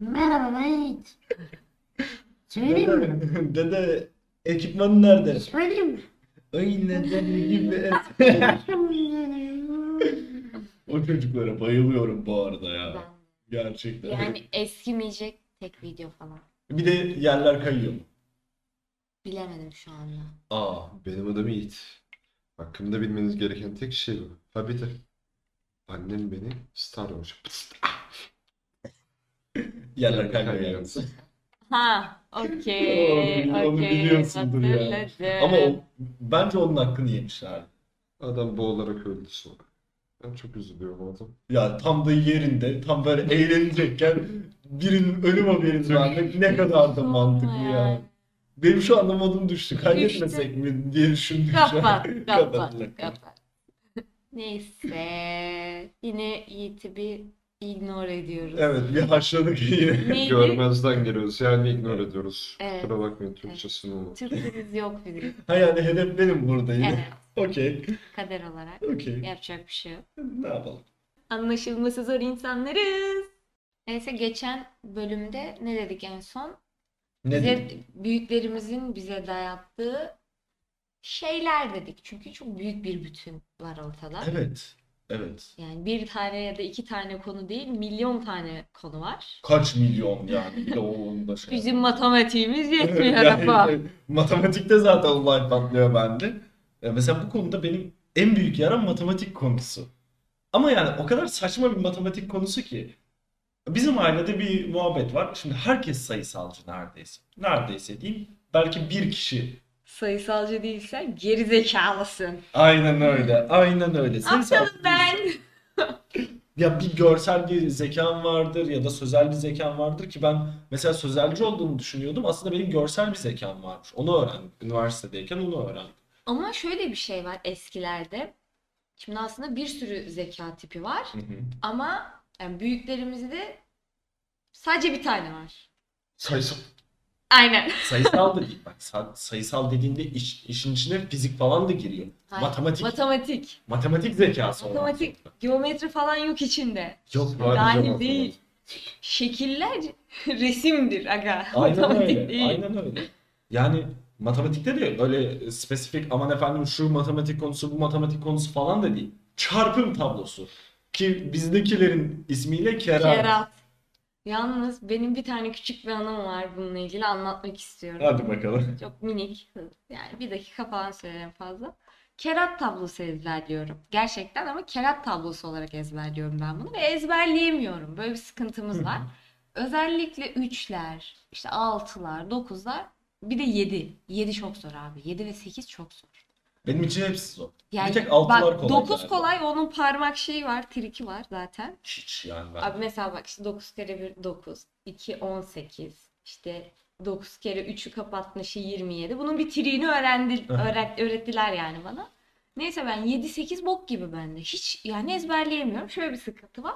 Merhaba Mehmet. Söyleyeyim mi? Dede, dede ekipmanı nerede? Söyleyeyim mi? Ay neden gibi et. O çocuklara bayılıyorum bu arada ya. Gerçekten. Yani eskimeyecek tek video falan. Bir de yerler kayıyor mu? Bilemedim şu anda. Aa. Benim adım Yiğit. Hakkımda bilmeniz gereken tek şey bu. Ha bir de annem beni Star Wars. Yerler kayıyor yalnız. Ha, okey, Onu- onu okey. biliyorsundur ya. Hatırladım. Ama o, bence onun hakkını yemişler. Adam boğularak öldü sonra. Ben çok üzülüyorum o adam. Ya tam da yerinde, tam böyle eğlenecekken birinin ölüm haberini vermek ne kadar da mantıklı ya. Benim şu anda modum düştü. Kaydetmesek mi diye düşündüm şu an. Kapat, kapat, Kapat. kapat. Neyse. Yine Yiğit'i bir ignore ediyoruz. Evet, bir haşladık yine. Neydi? Görmezden geliyoruz. Yani ignore ediyoruz. Evet. Kusura bakmayın Türkçesini unuttum. Türkçemiz yok bizim. Ha yani hedef benim burada yine. Evet, Okey, kader olarak. okey. Yapacak bir şey yok. Ne yapalım? Anlaşılması zor insanlarız. Neyse geçen bölümde ne dedik en son? Ne Bize, diyeyim? büyüklerimizin bize dayattığı şeyler dedik. Çünkü çok büyük bir bütün var ortada. Evet, evet. Yani bir tane ya da iki tane konu değil, milyon tane konu var. Kaç milyon yani bir de onun da şey. Bizim matematiğimiz yetmiyor Yani Rafa. matematikte zaten olay patlıyor bende. Ya mesela bu konuda benim en büyük yaram matematik konusu. Ama yani o kadar saçma bir matematik konusu ki. Bizim ailede bir muhabbet var. Şimdi herkes sayısalcı neredeyse. Neredeyse diyeyim. Belki bir kişi. Sayısalcı değilsen geri zekalısın. Aynen öyle. Aynen öyle. Sayısal Aptalım ben. Ya bir görsel bir zekam vardır ya da sözel bir zekam vardır ki ben mesela sözelci olduğumu düşünüyordum. Aslında benim görsel bir zekam varmış. Onu öğrendim. Üniversitedeyken onu öğrendim. Ama şöyle bir şey var eskilerde. Şimdi aslında bir sürü zeka tipi var. Hı hı. Ama yani büyüklerimizde sadece bir tane var. Sayısal. Aynen. Sayısal da değil. Bak sa- sayısal dediğinde iş, işin içine fizik falan da giriyor. Hayır, Matematik. Matematik. Matematik zekası Matematik. Geometri falan yok içinde. Yok Var Yani canım değil. Şekiller resimdir aga. Aynen Matematik öyle. değil. Aynen öyle. Yani matematikte de öyle spesifik aman efendim şu matematik konusu bu matematik konusu falan da değil. Çarpım tablosu. Ki bizdekilerin ismiyle kerat. Kerat. Yalnız benim bir tane küçük bir anım var bununla ilgili anlatmak istiyorum. Hadi bakalım. Çok minik. Yani bir dakika falan söylerim fazla. Kerat tablosu ezberliyorum. Gerçekten ama kerat tablosu olarak ezberliyorum ben bunu ve ezberleyemiyorum. Böyle bir sıkıntımız var. Özellikle 3'ler, işte 6'lar, 9'lar bir de 7. 7 çok zor abi. 7 ve 8 çok zor. Benim için hepsi zor. Yani bir tek altılar bak kolay 9 galiba. kolay onun parmak şeyi var, triki var zaten. Hiç yani ben. Abi mesela bak işte 9 kere 1 9, 2 18, işte 9 kere 3'ü kapatmışı 27. Bunun bir triğini öğrendi, öğret, öğrettiler yani bana. Neyse ben 7-8 bok gibi bende. Hiç yani ezberleyemiyorum. Şöyle bir sıkıntı var.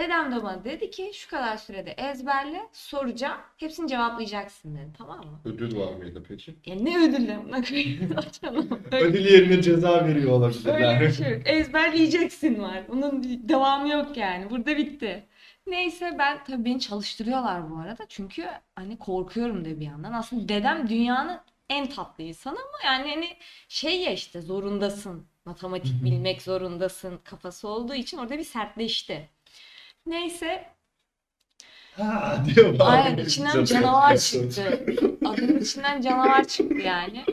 Dedem de bana dedi ki şu kadar sürede ezberle, soracağım. Hepsini cevaplayacaksın dedi. Tamam mı? Ödül var mıydı peki? Ya ne. Öyle- Ödül yerine ceza veriyor olabilirler. Öyle bir şey yok. Ezberleyeceksin var. Bunun devamı yok yani. Burada bitti. Neyse ben tabii beni çalıştırıyorlar bu arada. Çünkü hani korkuyorum da bir yandan. Aslında dedem dünyanın en tatlı insanı ama yani hani şey ya işte zorundasın. Matematik bilmek zorundasın kafası olduğu için orada bir sertleşti. Neyse Ha diyor aynen içinden canavar çıktı. Adamın içinden canavar çıktı yani.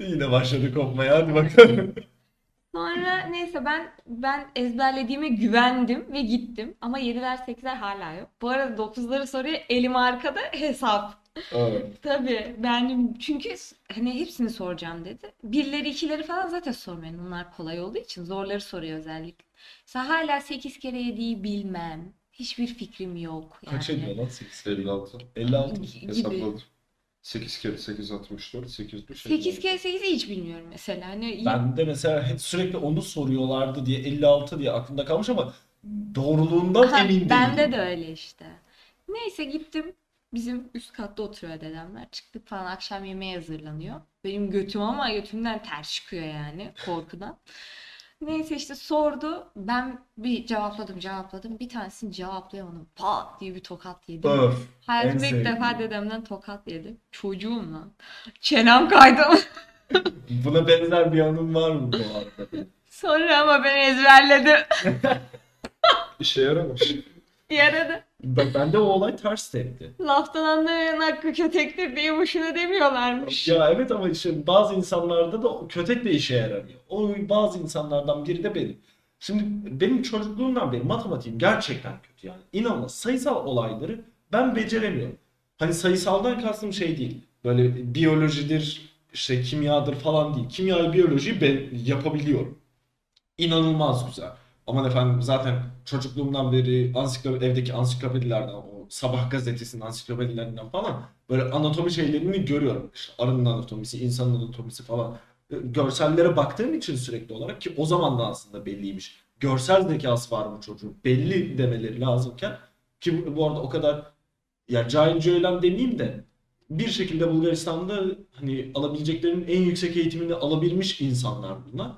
Yine başladı kopmaya hadi bakalım. Sonra neyse ben ben ezberlediğime güvendim ve gittim. Ama 7'ler 8'ler hala yok. Bu arada 9'ları soruyor elim arkada hesap. Evet. Tabii ben çünkü hani hepsini soracağım dedi. Birleri ikileri falan zaten sormuyorum. Bunlar kolay olduğu için zorları soruyor özellikle. Mesela hala 8 kere 7'yi bilmem. Hiçbir fikrim yok Kaç yani. ediyor lan 8? 56. 56. Gibi. Hesapladım. 8 kere 8 64. 8 3 8 kere 8'i hiç bilmiyorum mesela. Hani Ben de mesela hep sürekli onu soruyorlardı diye 56 diye aklımda kalmış ama doğruluğundan Ha, emin değilim. bende de öyle işte. Neyse gittim. Bizim üst katta oturuyor dedemler. Çıktık falan akşam yemeğe hazırlanıyor. Benim götüm ama götümden ters çıkıyor yani korkudan. Neyse işte sordu. Ben bir cevapladım cevapladım. Bir tanesini cevaplayamadım. Pat diye bir tokat yedim. Öf. Hayatımda ilk defa dedemden tokat yedim. Çocuğum lan. Çenem kaydı. Buna benzer bir anın var mı bu arada? Sonra ama ben ezberledim. İşe yaramış. Yaradı. Ben, bende o olay ters tepti. Laftan anlamayan hakkı kötektir diye boşuna demiyorlarmış. Ya evet ama işte bazı insanlarda da kötek de işe yaramıyor. O bazı insanlardan biri de benim. Şimdi benim çocukluğumdan beri matematiğim gerçekten kötü yani. İnanılmaz sayısal olayları ben beceremiyorum. Hani sayısaldan kastım şey değil. Böyle biyolojidir, işte kimyadır falan değil. Kimyayı, biyolojiyi ben yapabiliyorum. İnanılmaz güzel. Aman efendim zaten çocukluğumdan beri ansiklop evdeki ansiklopedilerden, o sabah gazetesinin ansiklopedilerinden falan böyle anatomi şeylerini görüyorum. İşte arının anatomisi, insanın anatomisi falan. E, Görsellere baktığım için sürekli olarak ki o zaman da aslında belliymiş. Görsel zekası var bu çocuğun. Belli demeleri lazımken ki bu- arada o kadar ya cahil cühelen demeyeyim de bir şekilde Bulgaristan'da hani alabileceklerinin en yüksek eğitimini alabilmiş insanlar bunlar.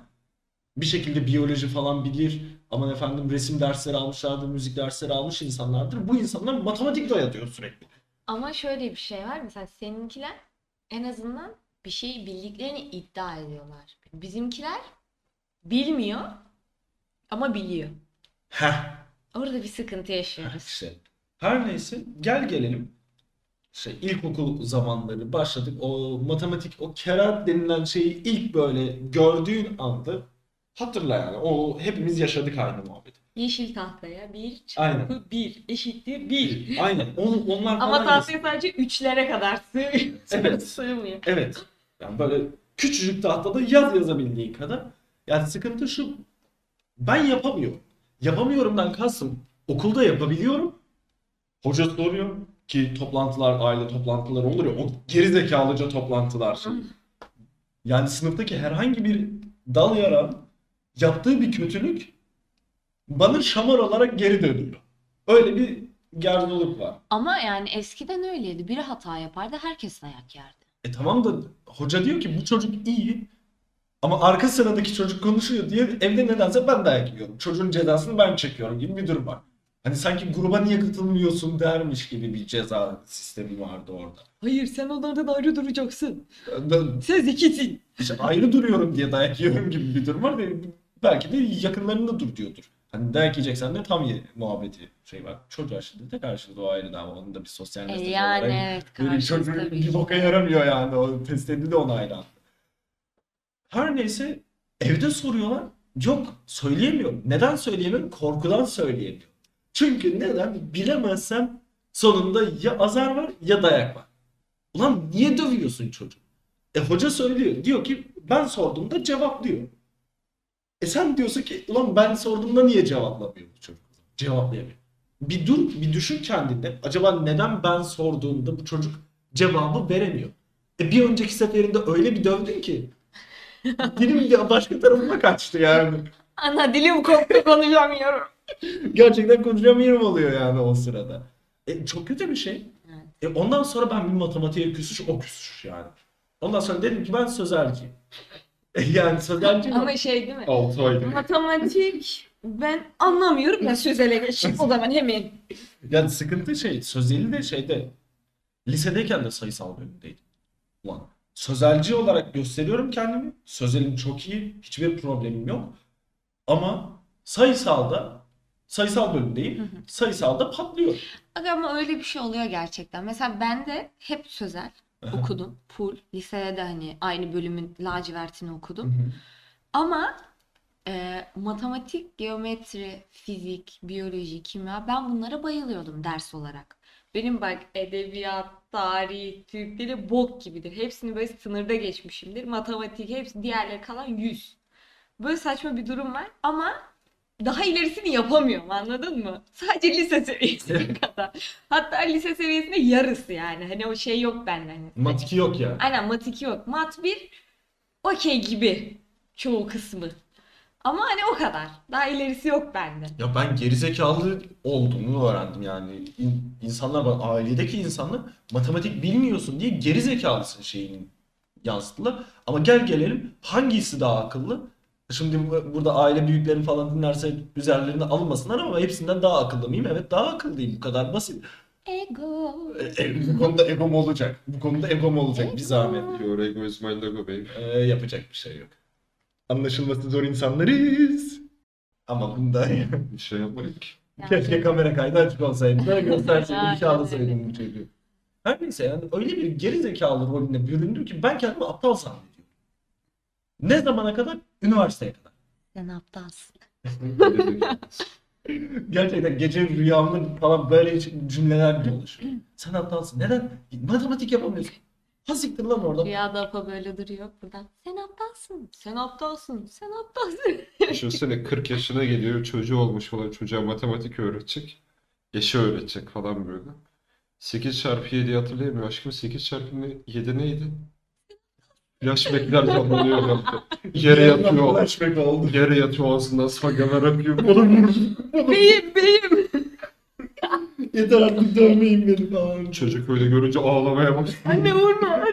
Bir şekilde biyoloji falan bilir. Aman efendim resim dersleri almışlardır, müzik dersleri almış insanlardır. Bu insanlar matematik dayatıyor sürekli. Ama şöyle bir şey var. Mesela seninkiler en azından bir şeyi bildiklerini iddia ediyorlar. Bizimkiler bilmiyor ama biliyor. Heh. Orada bir sıkıntı yaşıyoruz. İşte her neyse gel gelelim. Şey ilkokul zamanları başladık. O matematik, o kerat denilen şeyi ilk böyle gördüğün anda hatırla yani. O hepimiz yaşadık aynı muhabbeti. Yeşil tahtaya 1 Aynen. çarpı 1 eşittir 1. Aynen. On, onlar Ama falan tahtaya sadece 3'lere kadar sığ Evet. sığmıyor. Evet. Yani böyle küçücük tahtada yaz yazabildiğin kadar. Yani sıkıntı şu. Ben yapamıyorum. Yapamıyorumdan kastım okulda yapabiliyorum. Hoca soruyor ki toplantılar, aile toplantıları olur ya o gerizekalıca toplantılar şimdi. Yani sınıftaki herhangi bir dal yaran yaptığı bir kötülük bana şamar olarak geri dönüyor. Öyle bir gerzoluk var. Ama yani eskiden öyleydi. Biri hata yapardı herkes dayak yerdi. E tamam da hoca diyor ki bu çocuk iyi ama arka sıradaki çocuk konuşuyor diye evde nedense ben dayak yiyorum. Çocuğun cezasını ben çekiyorum gibi bir durum var. Hani sanki gruba niye katılmıyorsun dermiş gibi bir ceza sistemi vardı orada. Hayır sen onlardan ayrı duracaksın. Ben Sen zekisin. işte ayrı duruyorum diye dayak yiyorum gibi bir durum var ve belki de yakınlarında dur diyordur. Hani dayak yiyeceksen de tam ye muhabbeti şey var. Çocuğa şiddete karşı da o ayrı da ama onun da bir sosyal E mesajı yani olarak evet Böyle çocuğun bir boka yaramıyor yani. O test edildi de ona hayran. Her neyse evde soruyorlar. Yok söyleyemiyorum. Neden söyleyemiyorum? Korkudan söyleyemiyorum. Çünkü neden? Bilemezsem sonunda ya azar var ya dayak var. Ulan niye dövüyorsun çocuğu? E hoca söylüyor. Diyor ki ben sorduğumda cevaplıyor. E sen diyorsun ki ulan ben sorduğumda niye cevaplamıyor bu çocuk? Cevaplayamıyor. Bir dur, bir düşün kendinde. Acaba neden ben sorduğumda bu çocuk cevabı veremiyor? E bir önceki seferinde öyle bir dövdün ki dilim ya başka tarafıma kaçtı yani. Ana dilim koptu konuşamıyorum. Gerçekten konuşamıyorum oluyor yani o sırada. E, çok kötü bir şey. Evet. E, ondan sonra ben bir matematiğe küsüş, o küsüş yani. Ondan sonra dedim ki ben sözelciyim. Yani sözelciyim ama şey değil mi? 6 aydır. Matematik ben anlamıyorum ben sözele geçeyim o zaman hemen. yani sıkıntı şey, sözeli de şeyde lisedeyken de sayısal bölümdeydim. Ulan sözelci olarak gösteriyorum kendimi. Sözelim çok iyi, hiçbir problemim yok. Ama sayısalda sayısal bölümdeyim. Sayısalda patlıyor. Ama öyle bir şey oluyor gerçekten. Mesela ben de hep sözel okudum. Full. Lisede de hani aynı bölümün lacivertini okudum. Ama e, matematik, geometri, fizik, biyoloji, kimya ben bunlara bayılıyordum ders olarak. Benim bak edebiyat, tarih, Türk dili bok gibidir. Hepsini böyle sınırda geçmişimdir. Matematik hepsi diğerleri kalan 100. Böyle saçma bir durum var ama daha ilerisini yapamıyorum anladın mı? Sadece lise seviyesine kadar. Hatta lise seviyesinde yarısı yani. Hani o şey yok bende. Hani. Mat 2 yok ya. Aynen mat 2 yok. Mat 1 okey gibi çoğu kısmı. Ama hani o kadar. Daha ilerisi yok bende. Ya ben gerizekalı olduğumu öğrendim yani. İn- insanlar bana ailedeki insanlar matematik bilmiyorsun diye gerizekalısın şeyini yansıttılar. Ama gel gelelim hangisi daha akıllı? Şimdi bu- burada aile büyüklerim falan dinlerse üzerlerine alınmasınlar ama hepsinden daha akıllı mıyım? Evet daha akıllıyım. Bu kadar basit. Ego. E, e, bu konuda egom olacak. Bu konuda egom olacak bir zahmet. Your ego is my logo baby. Ee, yapacak bir şey yok. Anlaşılması zor insanlarız. Ama bunda Bir şey yapmadık ki. keşke kamera kaydı açık olsaydı da gösterseydim, Aynen ifşalasaydım bu çocuğu. Her neyse yani öyle bir gerizekalı rolüne büründüm ki ben kendimi aptal zannediyorum. Ne zamana kadar? Üniversiteye kadar. Sen aptalsın. Gerçekten gece rüyamda falan böyle cümleler dolaşıyor. Sen aptalsın. Neden? Matematik yapamıyorsun. Ha siktir lan orada. Rüyada apa böyle duruyor buradan. Sen aptalsın. Sen aptalsın. Sen aptalsın. Düşünsene 40 yaşına geliyor çocuğu olmuş olan çocuğa matematik öğretecek. Eşi öğretecek falan böyle. 8 çarpı 7'yi hatırlayamıyor. Aşkım 8 çarpı ne- 7 neydi? Flashbackler canlanıyor bende. Yere yatıyor. Flashback oldu. Yere yatıyor ağzından salyalar akıyor. Bana vurdu. beyim beyim. Yeter artık dövmeyin beni falan. Çocuk öyle görünce ağlamaya başladı. Anne vurma.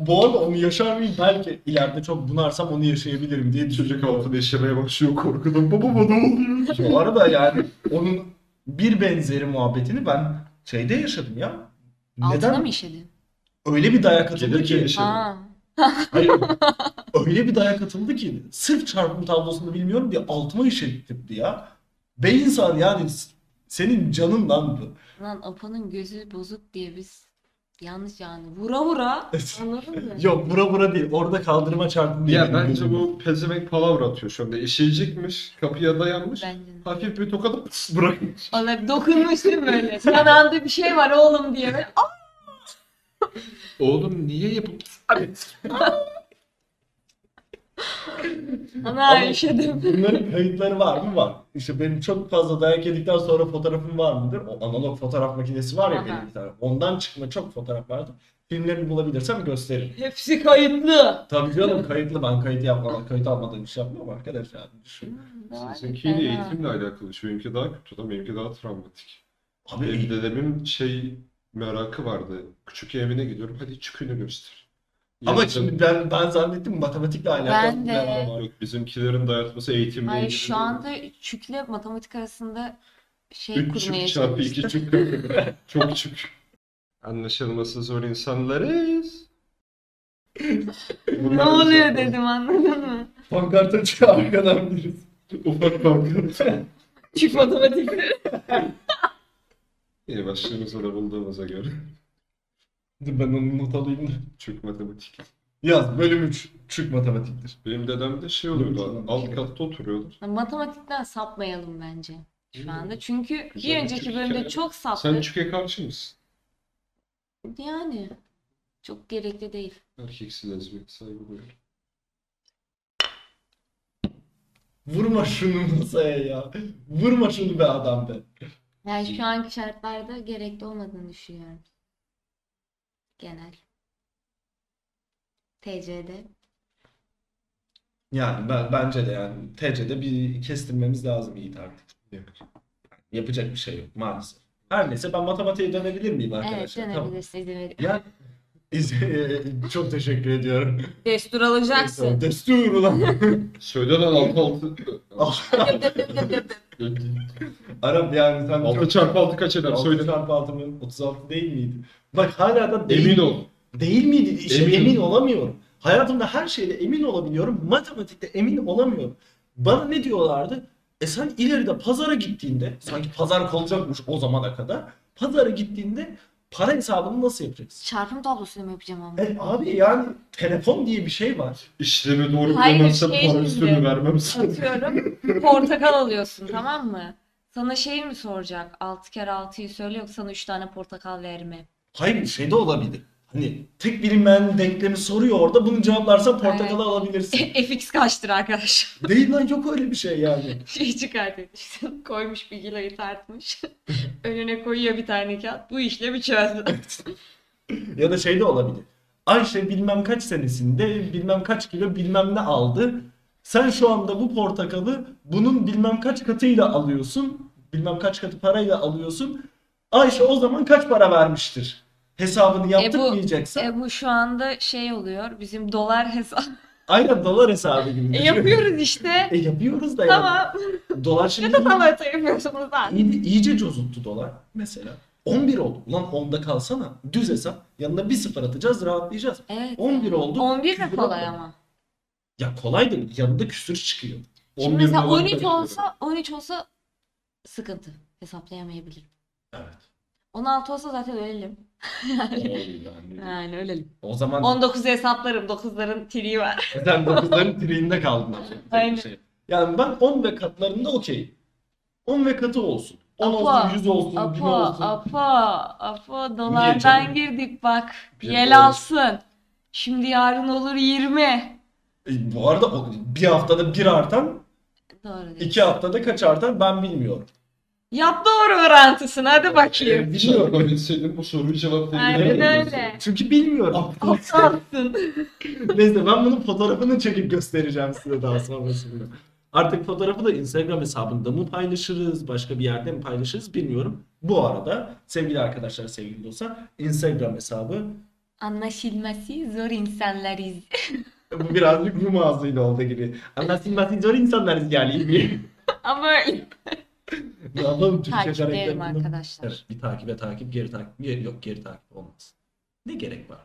Bu arada onu yaşar mıyım? Belki ileride çok bunarsam onu yaşayabilirim diye Çocuk düşünüyorum. altında işemeye başlıyor korkudan. Baba bana oluyor. Bu arada yani onun bir benzeri muhabbetini ben şeyde yaşadım ya. Altına Neden? mı işedin? Öyle bir dayak atıldı ki. Aa. Hayır. öyle bir dayak atıldı ki. Sırf çarpım tablosunu bilmiyorum diye altıma işettirdi ya. Be insan yani senin canın lan bu. Lan Apo'nun gözü bozuk diye biz yanlış yani vura vura anladın mı? Yok bura bura değil. Orada kaldırıma çarptım diye. Ya bence gözüm. bu pezevenk palavra atıyor şu anda. İşeyecekmiş, kapıya dayanmış. Bence de. Hafif bir tokadı pıs bırakmış. Bana dokunmuştum böyle. Yanağında bir şey var oğlum diye. "Aa!" Oğlum niye yapıp Hadi. Ana Ama. Bunların kayıtları var mı? Var. İşte benim çok fazla dayak yedikten sonra fotoğrafım var mıdır? O analog fotoğraf makinesi var ya Aha. benim bir tane. Ondan çıkma çok fotoğraf vardı. Filmlerini bulabilirsem gösteririm. Hepsi kayıtlı. Tabii canım kayıtlı ben kayıt yapmadan, kayıt almadan iş yapmam arkadaş yani düşün. Sizinkiyle eğitimle alakalı. Şu benimki daha kötü ama benimki daha travmatik. Abi Benim dedemin şey merakı vardı. Küçük evine gidiyorum. Hadi çükünü göster. ama Yanında- şimdi ben ben zannettim matematikle alakalı. Ben de. bir var. Yok bizimkilerin dayatması eğitimle Hayır ilgili şu değil. anda çükle matematik arasında şey 3 kurmaya çük çarpı çalıştım. 2 çük. Çok çük. Anlaşılması zor insanlarız. Ne oluyor dedim anladın mı? Pankart açıyor arkadan birisi. Ufak pankart. Çük matematikleri. İyi başlığımızı da bulduğumuza göre. Dur ben onu not alayım da. Çük matematik. Yaz bölüm 3 Türk matematiktir. Benim dedem de şey oluyordu. Tamam. Alt katta oturuyorlar. Matematikten sapmayalım bence şu anda. Çünkü bir Güzel bir önceki bölümde hikaye. çok Sen saptık. çüke karşı mısın? Yani çok gerekli değil. Erkeksi lezbiyen saygı duyuyorum. Vurma şunu masaya ya. Vurma şunu be adam be. Yani şu anki şartlarda gerekli olmadığını düşünüyorum. Genel. TC'de. Yani ben bence de yani TC'de bir kestirmemiz lazım Yiğit artık. Yok. Yapacak bir şey yok maalesef. Her neyse ben matematiğe dönebilir miyim Evet arkadaşlar? Tamam. dönebilirsin izin veririm. Yani İz- çok teşekkür ediyorum. Destur alacaksın. Destur ulan. Söyle lan altı altı. Arap yani sen Altı çok... çarpı altı kaç eder? 6 Söyle. çarpı 6 mı? 36 değil miydi? Bak hala da değil. Emin ol. Değil miydi? İşte Eminim. emin olamıyorum. Hayatımda her şeyde emin olabiliyorum. Matematikte emin olamıyorum. Bana ne diyorlardı? E sen ileride pazara gittiğinde, sanki pazar kalacakmış o zamana kadar. Pazara gittiğinde para hesabını nasıl yapacaksın? Çarpım tablosunu mu yapacağım ama? E abi yani telefon diye bir şey var. İşlemi doğru Hayır, şey para üstünü vermem sana. Atıyorum. Portakal alıyorsun tamam mı? Sana şey mi soracak? 6 kere 6'yı söyle yoksa sana 3 tane portakal verme. Hayır şey de olabilir. Hani tek bilinmeyen denklemi soruyor orada. Bunu cevaplarsan portakalı Evet. alabilirsin. FX kaçtır arkadaş? Değil lan yok öyle bir şey yani. Şey çıkartmış. Koymuş bir kiloyu tartmış. Önüne koyuyor bir tane kağıt. Bu işlemi çözdü. Ya da şey de olabilir. Ayşe bilmem kaç senesinde bilmem kaç kilo bilmem ne aldı. Sen şu anda bu portakalı bunun bilmem kaç katıyla alıyorsun. Bilmem kaç katı parayla alıyorsun. Ayşe o zaman kaç para vermiştir? Hesabını yaptırmayacaksan. E bu şu anda şey oluyor. Bizim dolar hesap Aynen dolar hesabı gibi. E, yapıyoruz işte. E yapıyoruz da yani. Tamam. Dolar Ne şimdi de salata yapıyorsunuz lan. iyice, iyice cozuttu dolar mesela. 11 oldu. Ulan 10'da kalsana. Düz hesap. Yanına bir sıfır atacağız rahatlayacağız. Evet. 11 oldu. 11 de kolay ama. Ya kolay da yanında küsür çıkıyor. Şimdi 11 mesela dolar 13 karıştırıyorum. olsa 13 olsa sıkıntı. Hesaplayamayabilirim. Evet. 16 olsa zaten ölelim. yani. Yani ölelim. O zaman 19 hesaplarım. 9'ların triği var. sen 9'ların triğinde kaldın. Aynen. Şey. Yani ben 10 ve katlarında okey. 10 ve katı olsun. 10 Apo, olsun, 100 olsun, 1000 Apo, olsun. Apo, Apo canım? dolardan girdik bak. Yel dolar. alsın. Şimdi yarın olur 20. E, bu arada o- bir haftada bir artan, Doğru iki haftada kaç artar ben bilmiyorum. Yap doğru orantısını hadi bakayım. E, bilmiyorum. Yapabilseydim bu soruyu Aynen cevaplayabilirdim. öyle. Çünkü bilmiyorum. Aptalsın. Neyse ben bunun fotoğrafını çekip göstereceğim size daha sonrasında. Artık fotoğrafı da Instagram hesabında mı paylaşırız, başka bir yerde mi paylaşırız bilmiyorum. Bu arada sevgili arkadaşlar, sevgili dostlar Instagram hesabı Anlaşılması zor insanlarız. bu birazcık Rum ağzıyla oldu gibi. Anlatılması zor insanlarız yani. Ama öyle. ne yapalım Türkçe Takip ederim arkadaşlar. Evet, bir takibe takip, geri takip. Geri, yok geri takip olmaz. Ne gerek var?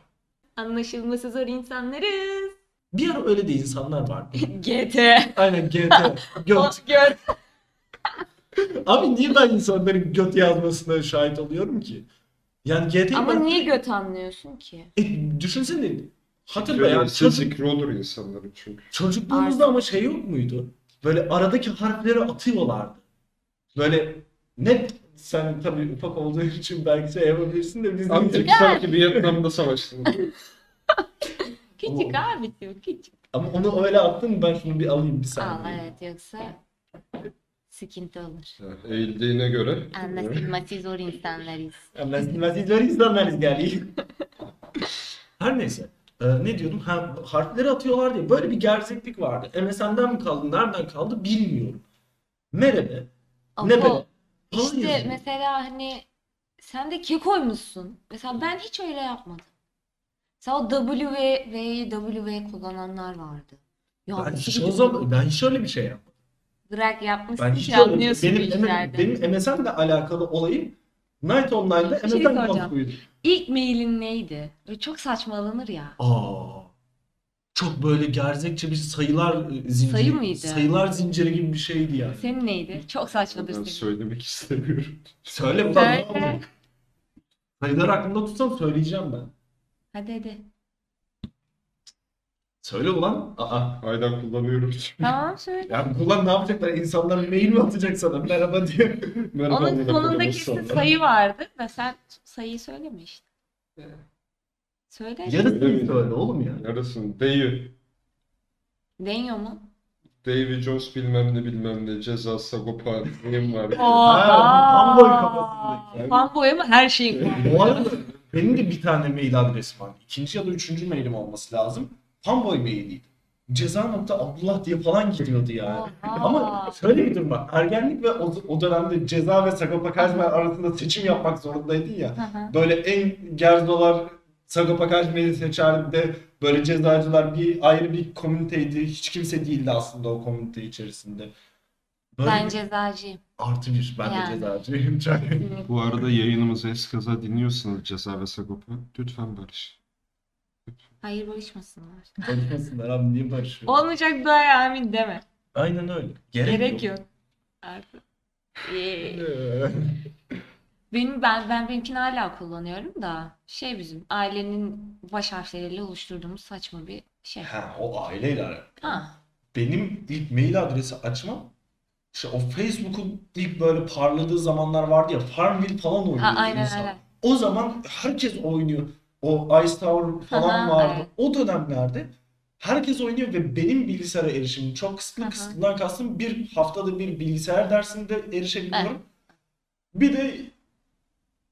Anlaşılması zor insanlarız. Bir ara öyle de insanlar vardı. GT. Aynen GT. Göt. Gör. Abi niye ben insanların göt yazmasına şahit oluyorum ki? Yani GT'yi Ama ben... niye göt anlıyorsun ki? E, düşünsene. Hatırla ya. Çocuk, zikri olur insanların çünkü. çocukluğumuzda ama şey yok muydu? Böyle aradaki harfleri atıyorlardı. Böyle net sen tabii ufak olduğun için belki şey yapabilirsin de bizim Antik sanki Vietnam'da savaştım. Küçük abi diyor küçük. ama onu öyle attın ben şunu bir alayım bir saniye. Al evet yoksa sıkıntı olur. Yani Eğildiğine göre. Anlaşılması zor insanlarız. Anlaşılmazlar insanlarız yani. Her neyse. Ee, ne diyordum? Ha, harfleri atıyorlar diye. Böyle bir gerzeklik vardı. MSN'den mi kaldı? Nereden kaldı? Bilmiyorum. Merebe. Ne be? İşte yazıyor. mesela hani sen de kekoymuşsun. Mesela ben hiç öyle yapmadım. Mesela o W ve W kullananlar vardı. Ya Ben hiç bir o zaman ben hiç öyle bir şey yapmadım. Bırak yapmışsın Ben hiç öyle anlıyorsun bu benim, işlerden. benim MSN'le alakalı olayım Night Online'da Bir şey MSN soracağım. İlk mailin neydi? Böyle çok saçmalanır ya. Aa. Çok böyle gerzekçe bir sayılar e, zinciri. Sayı mıydı? Sayılar zinciri gibi bir şeydi yani. Senin neydi? Çok saçmadır Ben senin. söylemek istemiyorum. Söyle ulan. Söyle. ne yapayım? Sayılar aklımda tutsam söyleyeceğim ben. Hadi hadi. Söyle ulan. Aa. Hala kullanıyorum. Tamam söyle. Ya ulan ne yapacaklar? İnsanlar mail mi atacak sana? Merhaba diye. Merhaba, Onun sonundaki nasıl oldu? sayı vardı ve sen sayıyı söyleme işte. Söyle. Yarısını Öyle mi? söyle oğlum ya. Yarısın. Dave, Deniyor mu? Davy Jones bilmem ne bilmem ne ceza Sagopa neyim var. Oha! fanboy kafasındaki. Fanboy ama her şeyin fanboy. Bu arada benim de bir tane mail adresim var. İkinci ya da üçüncü mailim olması lazım. Fanboy mailiydi. Ceza nokta Abdullah diye falan gidiyordu yani. Oha! Ama şöyle bir durum var. Ergenlik ve o, o dönemde ceza ve Sagopa Kajmer arasında seçim yapmak zorundaydın ya. Böyle en gerzolar Sagopa Kajmer'i seçerdi böyle cezacılar bir ayrı bir komüniteydi. Hiç kimse değildi aslında o komünite içerisinde. Böyle Ben bir- cezacıyım. artı bir. Ben Yani. de cezacıyım. Bu arada yayınımızı eskaza dinliyorsanız Ceza ve Sagopa lütfen barış. Hayır barışmasınlar. Konuşmasınlar abi niye barışıyor? Olmayacak dua amin deme. Aynen öyle. Gerek, Gerek yok. yok. Artık. Ee, benim ben ben benimkini hala kullanıyorum da şey bizim ailenin baş harfleriyle oluşturduğumuz saçma bir şey. ha o aileyle alakalı. Ha. Benim ilk mail adresi açmam işte o Facebook'un ilk böyle parladığı zamanlar vardı ya Farmville falan oynuyordu Ha, aynen, insan. aynen. O zaman herkes oynuyor. O Ice Tower falan Aha, vardı. evet. O dönemlerde herkes oynuyor ve benim bilgisayara erişimim çok kısıtlı. Aha. Kısıtlıdan kastım bir haftada bir bilgisayar dersinde erişebiliyorum. Bir de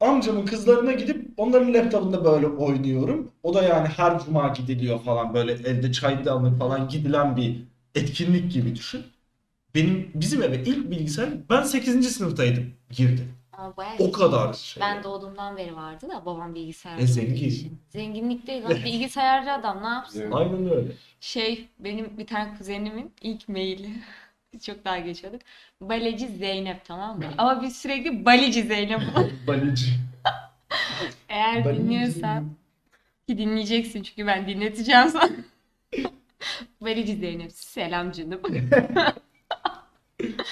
amcamın kızlarına gidip onların laptopunda böyle oynuyorum. O da yani her cuma gidiliyor falan böyle elde çay damlı falan gidilen bir etkinlik gibi düşün. Benim bizim eve ilk bilgisayar ben 8. sınıftaydım girdi. Bayağı O kadar ilginç. şey. Ben doğduğumdan beri vardı da babam bilgisayarcı E, olduğu zengin. için. Zenginlik değil lan bilgisayarcı adam ne yapsın? Evet. Aynen öyle. Şey benim bir tane kuzenimin ilk maili. Çok daha geçiyorduk. Baleci Zeynep tamam mı? Ama biz sürekli Balici Zeynep. Balici. Eğer Balici. dinliyorsan ki dinleyeceksin çünkü ben dinleteceğim sana. Balici Zeynep selam canım.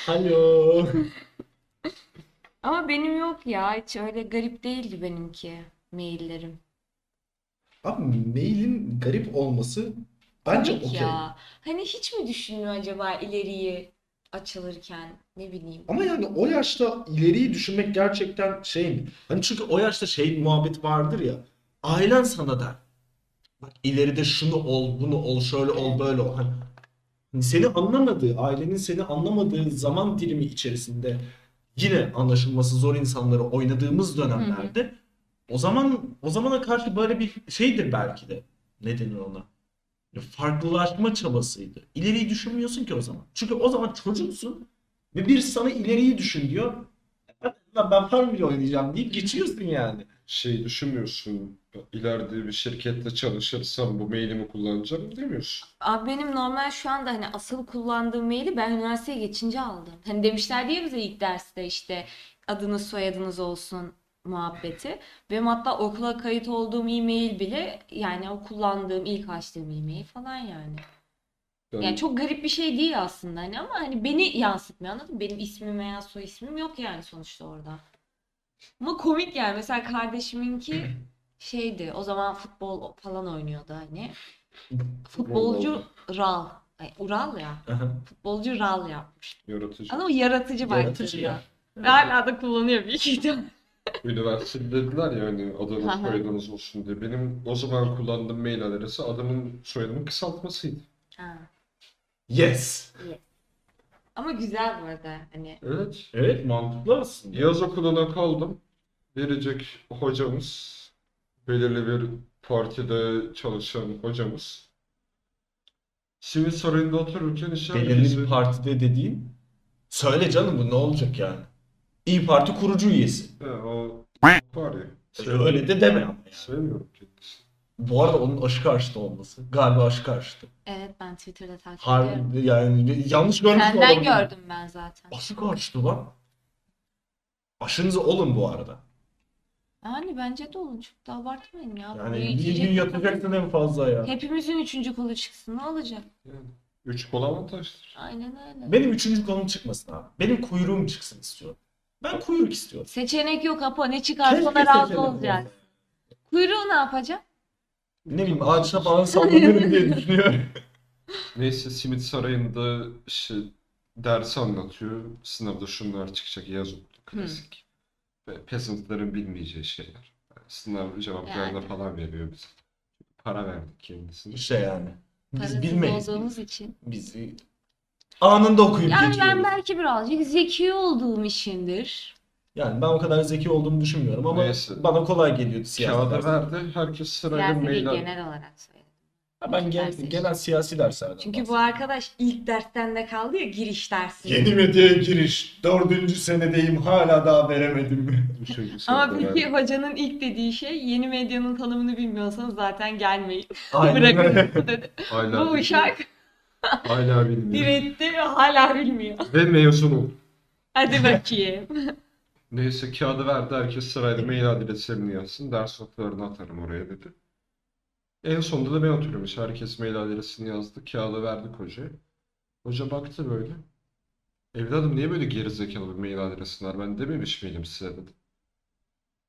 Alo. Ama benim yok ya hiç öyle garip değildi benimki maillerim. Abi mailin garip olması bence Komik okey. ya. Hani hiç mi düşünmüyor acaba ileriyi açılırken ne bileyim. Ama yani o yaşta ileriyi düşünmek gerçekten şey mi? Hani çünkü o yaşta şey muhabbet vardır ya. Ailen sana der. Bak ileride şunu ol, bunu ol, şöyle ol, böyle ol. Hani, hani seni anlamadığı, ailenin seni anlamadığı zaman dilimi içerisinde yine anlaşılması zor insanları oynadığımız dönemlerde o zaman o zamana karşı böyle bir şeydir belki de. Ne denir ona? Farklılaşma çabasıydı. İleriyi düşünmüyorsun ki o zaman. Çünkü o zaman çocuksun ve bir sana ileriyi düşün diyor. Ben Farmville oynayacağım deyip geçiyorsun yani. Şey düşünmüyorsun. ileride bir şirkette çalışırsam bu mailimi kullanacağım demiyorsun. Abi benim normal şu anda hani asıl kullandığım maili ben üniversiteye geçince aldım. Hani demişler diye bize ilk derste işte adınız soyadınız olsun muhabbeti. Benim hatta okula kayıt olduğum e-mail bile yani o kullandığım ilk açtığım e-mail falan yani. Ben Yani çok garip bir şey değil aslında hani ama hani beni yansıtmıyor anladın mı? Benim ismim veya soy ismim yok yani sonuçta orada. Ama komik yani mesela kardeşiminki şeydi o zaman futbol falan oynuyordu hani. Futbolcu Ral. Ay, Ural ya. Futbolcu Ral yapmış. yaratıcı. Ama yaratıcı Yaratıcı ya. Ve hala da kullanıyor büyük ihtimal. Üniversitede dediler ya hani adınız Aha. soyadınız olsun diye. Benim o zaman kullandığım mail adresi adımın soyadımın kısaltmasıydı. Ha. Yes. Ama güzel bu arada hani. Evet. Evet mantıklı aslında. Yaz okuluna kaldım. Verecek hocamız, belirli bir partide çalışan hocamız. Simit Sarayı'nda otururken işte Belirli herkesi- bir partide dediğin. Söyle canım bu ne olacak yani? İyi Parti kurucu üyesi. He, o var ya. Öyle de deme ama yani. Sevmiyorum kendisini. Bu arada onun aşı karşıtı olması. Galiba aşı karşıtı. Evet ben Twitter'da takip ediyorum. Harbi yani yanlış görmüş de Senden olabilirim. gördüm ben zaten. Aşı karşıtı lan. Aşınızı olun bu arada. Yani bence de olun çok da abartmayın ya. Yani bir içecek gün bir yatacaksın en fazla ya. Hepimizin üçüncü kolu çıksın ne olacak? Yani. Üç kol avantajdır. Aynen öyle. Benim üçüncü kolum çıkmasın abi. Benim kuyruğum çıksın istiyorum. Ben kuyruk istiyorum. Seçenek yok Apo ne çıkarsa Keşke ona razı seçenek olacak. olsa. Kuyruğu ne yapacak? Ne bileyim ağaçta falan sallanırım diye düşünüyorum. Neyse Simit Sarayı'nda işte ders anlatıyor. Sınavda şunlar çıkacak yaz okulu klasik. Ve peasantların bilmeyeceği şeyler. Yani sınav cevaplarını Yani. falan veriyor bize. Para verdik kendisine. İşte yani. Biz Parasız bilmeyiz. için. Bizi anında okuyup Yani ben geçiyoruz. belki birazcık zeki olduğum içindir. Yani ben o kadar zeki olduğumu düşünmüyorum ama Neyse. bana kolay geliyordu siyasi Kağıda dersler. verdi. Herkes sırayla Siyasi değil mail genel olarak söyledim. Ha, Ben gen- genel siyasi derslerden Çünkü bu bahsediyorum. arkadaş ilk dersten de kaldı ya giriş dersi. Yeni medyaya giriş. Dördüncü senedeyim hala daha veremedim. Üçüncü Ama sınıfta peki hocanın ilk dediği şey yeni medyanın tanımını bilmiyorsanız zaten gelmeyin. Aynen Bırakın bu dedi. Hala Bu uşak Hala bilmiyor. diretti hala bilmiyor. Ve mezunu. Hadi bakayım. Neyse kağıdı verdi. Herkes sırayla mail adreslerini yazsın. Ders notlarını atarım oraya dedi. En sonunda da ben oturuyorum. İşte Herkes mail adresini yazdı. Kağıdı verdik hocaya. Hoca baktı böyle. Evladım niye böyle gerizekalı bir mail adresin var? Ben dememiş miydim size dedi.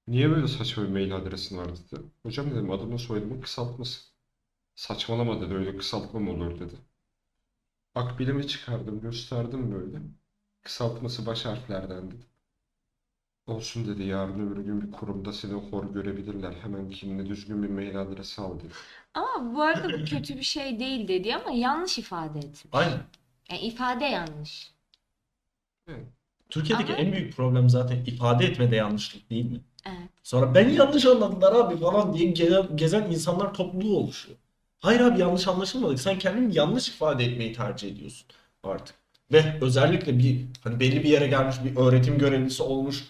Niye böyle saçma bir mail adresin var dedi. Hocam dedim adımın soyadımın kısaltması. Saçmalama dedi öyle kısaltma mı olur dedi. Akbilimi çıkardım gösterdim böyle. Kısaltması baş harflerden dedi. Olsun dedi yarın öbür gün bir kurumda seni hor görebilirler. Hemen kimliğine düzgün bir mail adresi al dedi. Ama bu arada bu kötü bir şey değil dedi ama yanlış ifade etmiş. Aynen. Yani ifade yanlış. Türkiye'deki Ama- en büyük problem zaten ifade etmede yanlışlık değil mi? Evet. Sonra ben yanlış anladılar abi falan diye gezen, gezen insanlar topluluğu oluşuyor. Hayır abi yanlış anlaşılmadık. Sen kendini yanlış ifade etmeyi tercih ediyorsun artık. Ve özellikle bir hani belli bir yere gelmiş bir öğretim görevlisi olmuş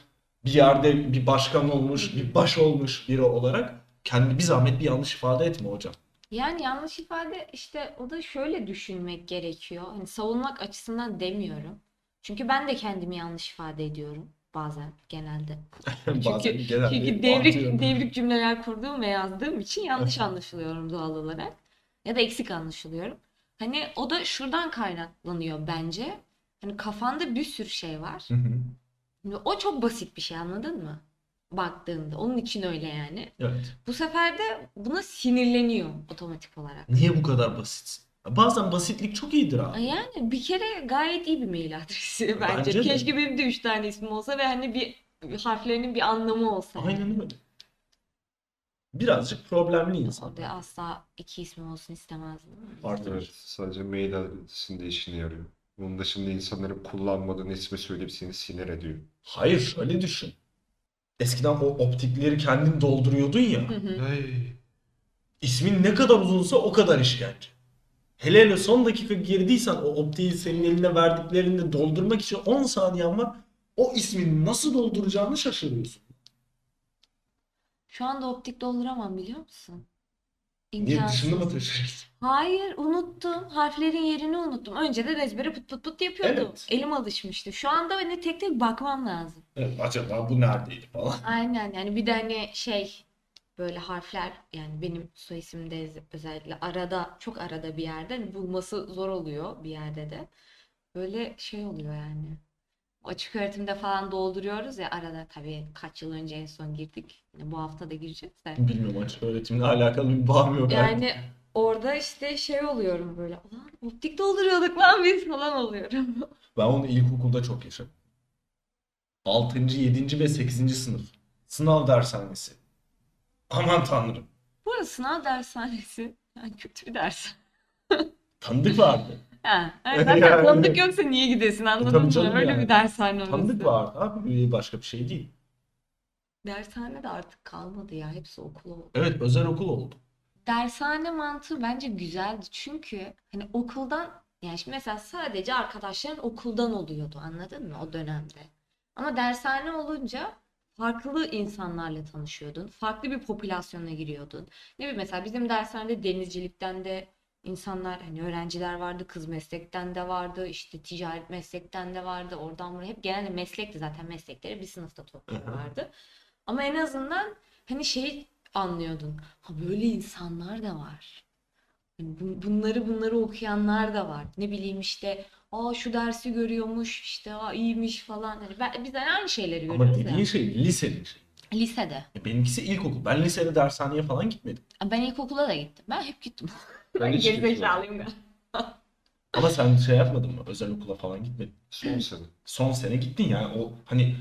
bir yerde bir başkan olmuş, bir baş olmuş biri olarak kendi bir zahmet bir yanlış ifade etme hocam. Yani yanlış ifade işte o da şöyle düşünmek gerekiyor. Hani savunmak açısından demiyorum. Çünkü ben de kendimi yanlış ifade ediyorum bazen genelde. Bazen Çünkü bir devrik atıyorum. devrik cümleler kurduğum ve yazdığım için yanlış anlaşılıyorum doğal olarak. Ya da eksik anlaşılıyorum. Hani o da şuradan kaynaklanıyor bence. Hani kafanda bir sürü şey var. Hı hı. O çok basit bir şey anladın mı? Baktığında. Onun için öyle yani. Evet. Bu sefer de buna sinirleniyor otomatik olarak. Niye bu kadar basitsin? Bazen basitlik çok iyidir abi. Yani bir kere gayet iyi bir mail adresi bence. Bence de. Keşke benim de üç tane ismim olsa ve hani bir harflerinin bir anlamı olsa. Aynen öyle. Birazcık problemli insan. O da asla iki ismi olsun istemezdim. Artı Evet, sadece mail adresinde işine yarıyor. Bunun dışında insanların kullanmadığın ismi söyleyip seni sinir ediyor. Hayır şöyle düşün. Eskiden o optikleri kendin dolduruyordun ya. Hı hı. Hey. İsmin ne kadar uzunsa o kadar işkence. Hele hele son dakika girdiysen o optiği senin eline verdiklerinde doldurmak için 10 saniyen var. O ismini nasıl dolduracağını şaşırıyorsun. Şu anda optik dolduramam biliyor musun? Niye İmkansız. dışında mı taşıyorsun? Hayır unuttum. Harflerin yerini unuttum. Önceden ezbere pıt pıt pıt yapıyordum. Evet. Elim alışmıştı. Şu anda hani tek tek bakmam lazım. Evet, acaba bu neredeydi falan. Aynen yani bir de hani şey böyle harfler yani benim soy isimde ez- özellikle arada çok arada bir yerde hani bulması zor oluyor bir yerde de. Böyle şey oluyor yani. Açık öğretimde falan dolduruyoruz ya arada tabii kaç yıl önce en son girdik. Yine bu hafta da gireceğiz de. Bilmiyorum açık öğretimle alakalı bir bağım yok. artık. Yani orada işte şey oluyorum böyle. Ulan optik dolduruyorduk lan biz falan oluyorum. Ben onu ilkokulda çok yaşadım. 6. 7. ve 8. sınıf. Sınav dershanesi. Aman tanrım. Bu arada sınav dershanesi yani kötü bir ders. Tanıdık vardı. Ha, yani zaten Yani- tanıdık yoksa niye gidesin anladın tabii mı? canım Öyle yani. bir dershane Tanıdık orası. vardı abi. Başka bir şey değil. Dershane de artık kalmadı ya. Hepsi okul oldu. Evet özel okul oldu. Dershane mantığı bence güzeldi. Çünkü hani okuldan yani şimdi mesela sadece arkadaşların okuldan oluyordu anladın mı o dönemde. Ama dershane olunca farklı insanlarla tanışıyordun. Farklı bir popülasyona giriyordun. Ne bileyim mesela bizim dershanede denizcilikten de insanlar hani öğrenciler vardı. Kız meslekten de vardı. işte ticaret meslekten de vardı. Oradan buraya hep genelde meslekti zaten meslekleri bir sınıfta topluyorlardı. Ama en azından hani şey anlıyordun. Ha böyle insanlar da var. Hani bu- bunları bunları okuyanlar da var. Ne bileyim işte aa şu dersi görüyormuş işte aa iyiymiş falan. Hani ben, biz de aynı şeyleri Ama görüyoruz dediğin ya. şey lisenin şey. Lisede. E, Benimkisi ilkokul. Ben lisede dershaneye falan gitmedim. Ben ilkokula da gittim. Ben hep gittim. Ben gitmedim. Gerizekalıyım ben. Ama sen şey yapmadın mı? Özel okula falan gitmedin. Son sene. Son sene gittin yani o hani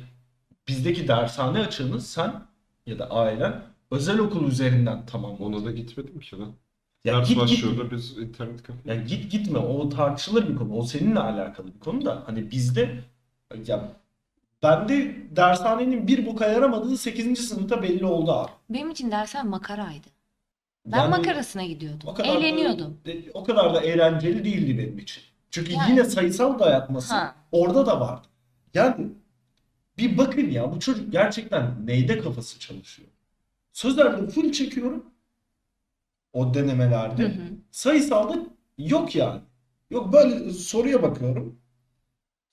bizdeki dershane açığını sen ya da ailen özel okul üzerinden tamamladın. Ona da gitmedim ki lan. Ya Ders git git başlıyordu biz internet kafeye. ya git gitme o tartışılır bir konu. O seninle alakalı bir konu da hani bizde ya bende dershanenin bir boka yaramadığı 8. sınıfta belli oldu abi. Benim için dershane makaraydı. Ben Yani makarasına gidiyordum. o kadar da- Eğleniyordum. e, o kadar da eğlenceli değildi benim için. Çünkü Yani- yine sayısal dayatması Ha. orada da vardı. Yani bir bakın ya bu çocuk gerçekten neyde kafası çalışıyor. Sözlerde full çekiyorum. O denemelerde. Hı hı. Sayısalda yok yani. Yok böyle soruya bakıyorum.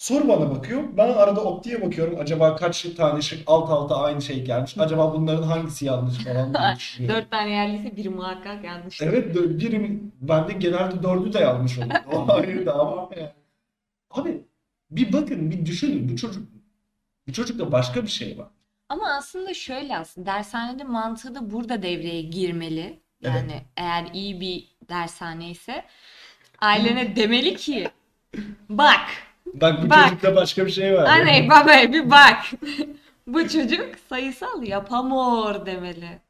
Soru bana bakıyor. Ben arada optiğe bakıyorum. Acaba kaç tane şık alt alta aynı şey gelmiş. Acaba bunların hangisi yanlış falan diye düşünüyorum. Dört tane yerliyse biri muhakkak yanlış. Evet birim bende genelde dördü de yanlış oluyor. O ayrı da ama yani. Abi bir bakın bir düşünün bu çocuk bu çocukta başka bir şey var. Ama aslında şöyle aslında dershanenin mantığı da burada devreye girmeli. Yani eğer iyi bir dershane ise ailene demeli ki bak Bak bu Bak. çocukta başka bir şey var. anne baba bir bak bu çocuk sayısal yapamıyor demeli.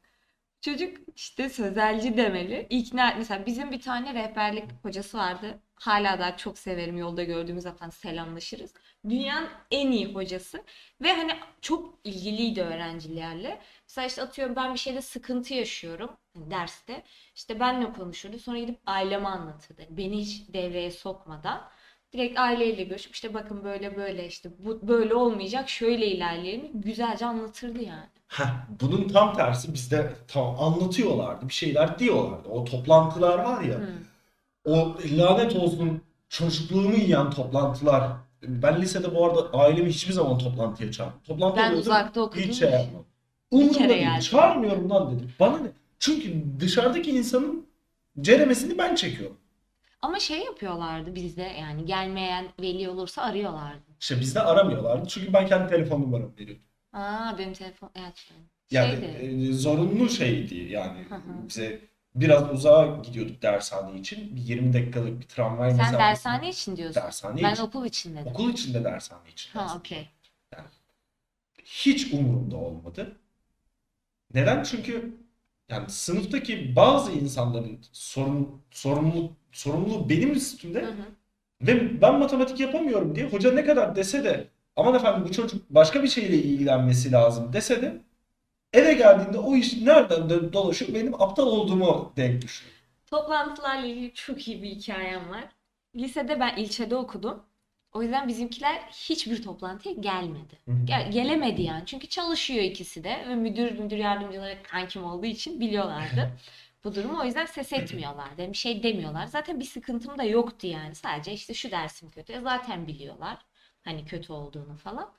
Çocuk işte sözelci demeli. İkna mesela bizim bir tane rehberlik hocası vardı. Hala da çok severim. Yolda gördüğümüz zaten selamlaşırız. Dünyanın en iyi hocası ve hani çok ilgiliydi öğrencilerle. Mesela işte atıyorum ben bir şeyde sıkıntı yaşıyorum hani derste. İşte benle konuşurdu. Sonra gidip aileme anlatırdı. Beni hiç devreye sokmadan Direkt aileyle görüşüp işte bakın böyle böyle işte bu böyle olmayacak şöyle ilerleyelim. Güzelce anlatırdı yani. Heh, bunun tam tersi bizde tam anlatıyorlardı. Bir şeyler diyorlardı. O toplantılar var ya. Hı. O lanet olsun çocukluğumu yiyen toplantılar. Ben lisede bu arada ailemi hiçbir zaman toplantıya çağırmadım. Toplantı Ben olurdu, uzakta okudum. hiç şey yapmam. Umurumda değil. geldim. Çağırmıyorum lan dedim. Bana ne? Çünkü dışarıdaki insanın ceremesini ben çekiyorum. Ama şey yapıyorlardı bizde yani gelmeyen veli olursa arıyorlardı. İşte bizde aramıyorlardı. Çünkü ben kendi telefon numaramı veriyordum. Aa benim telefon evet. Yani Şeydi. e, zorunlu şeydi yani. Hı hı. Bize biraz uzağa gidiyorduk dershane için. Bir 20 dakikalık bir tramvay Sen mesafesi. dershane için diyorsun. Dershane Ben için. okul için dedim. Okul içinde dershane için. Ha okey. Hiç umurumda olmadı. Neden? Çünkü yani sınıftaki bazı insanların sorun, sorumluluk, sorumluluğu benim üstümde Hı hı. ve ben matematik yapamıyorum diye hoca ne kadar dese de aman efendim bu çocuk başka bir şeyle ilgilenmesi lazım dese de eve geldiğinde o iş nereden dolaşıyor benim aptal olduğumu denk düşüyor. Toplantılarla ilgili çok iyi bir hikayem var. Lisede ben ilçede okudum. O yüzden bizimkiler hiçbir toplantıya gelmedi. Gel, gelemedi yani. Çünkü çalışıyor ikisi de ve müdür müdür yardımcıları kankim olduğu için biliyorlardı bu durumu. O yüzden ses etmiyorlardı. Yani bir şey demiyorlar. Zaten bir sıkıntım da yoktu yani. Sadece işte şu dersim kötü. E zaten biliyorlar. Hani kötü olduğunu falan.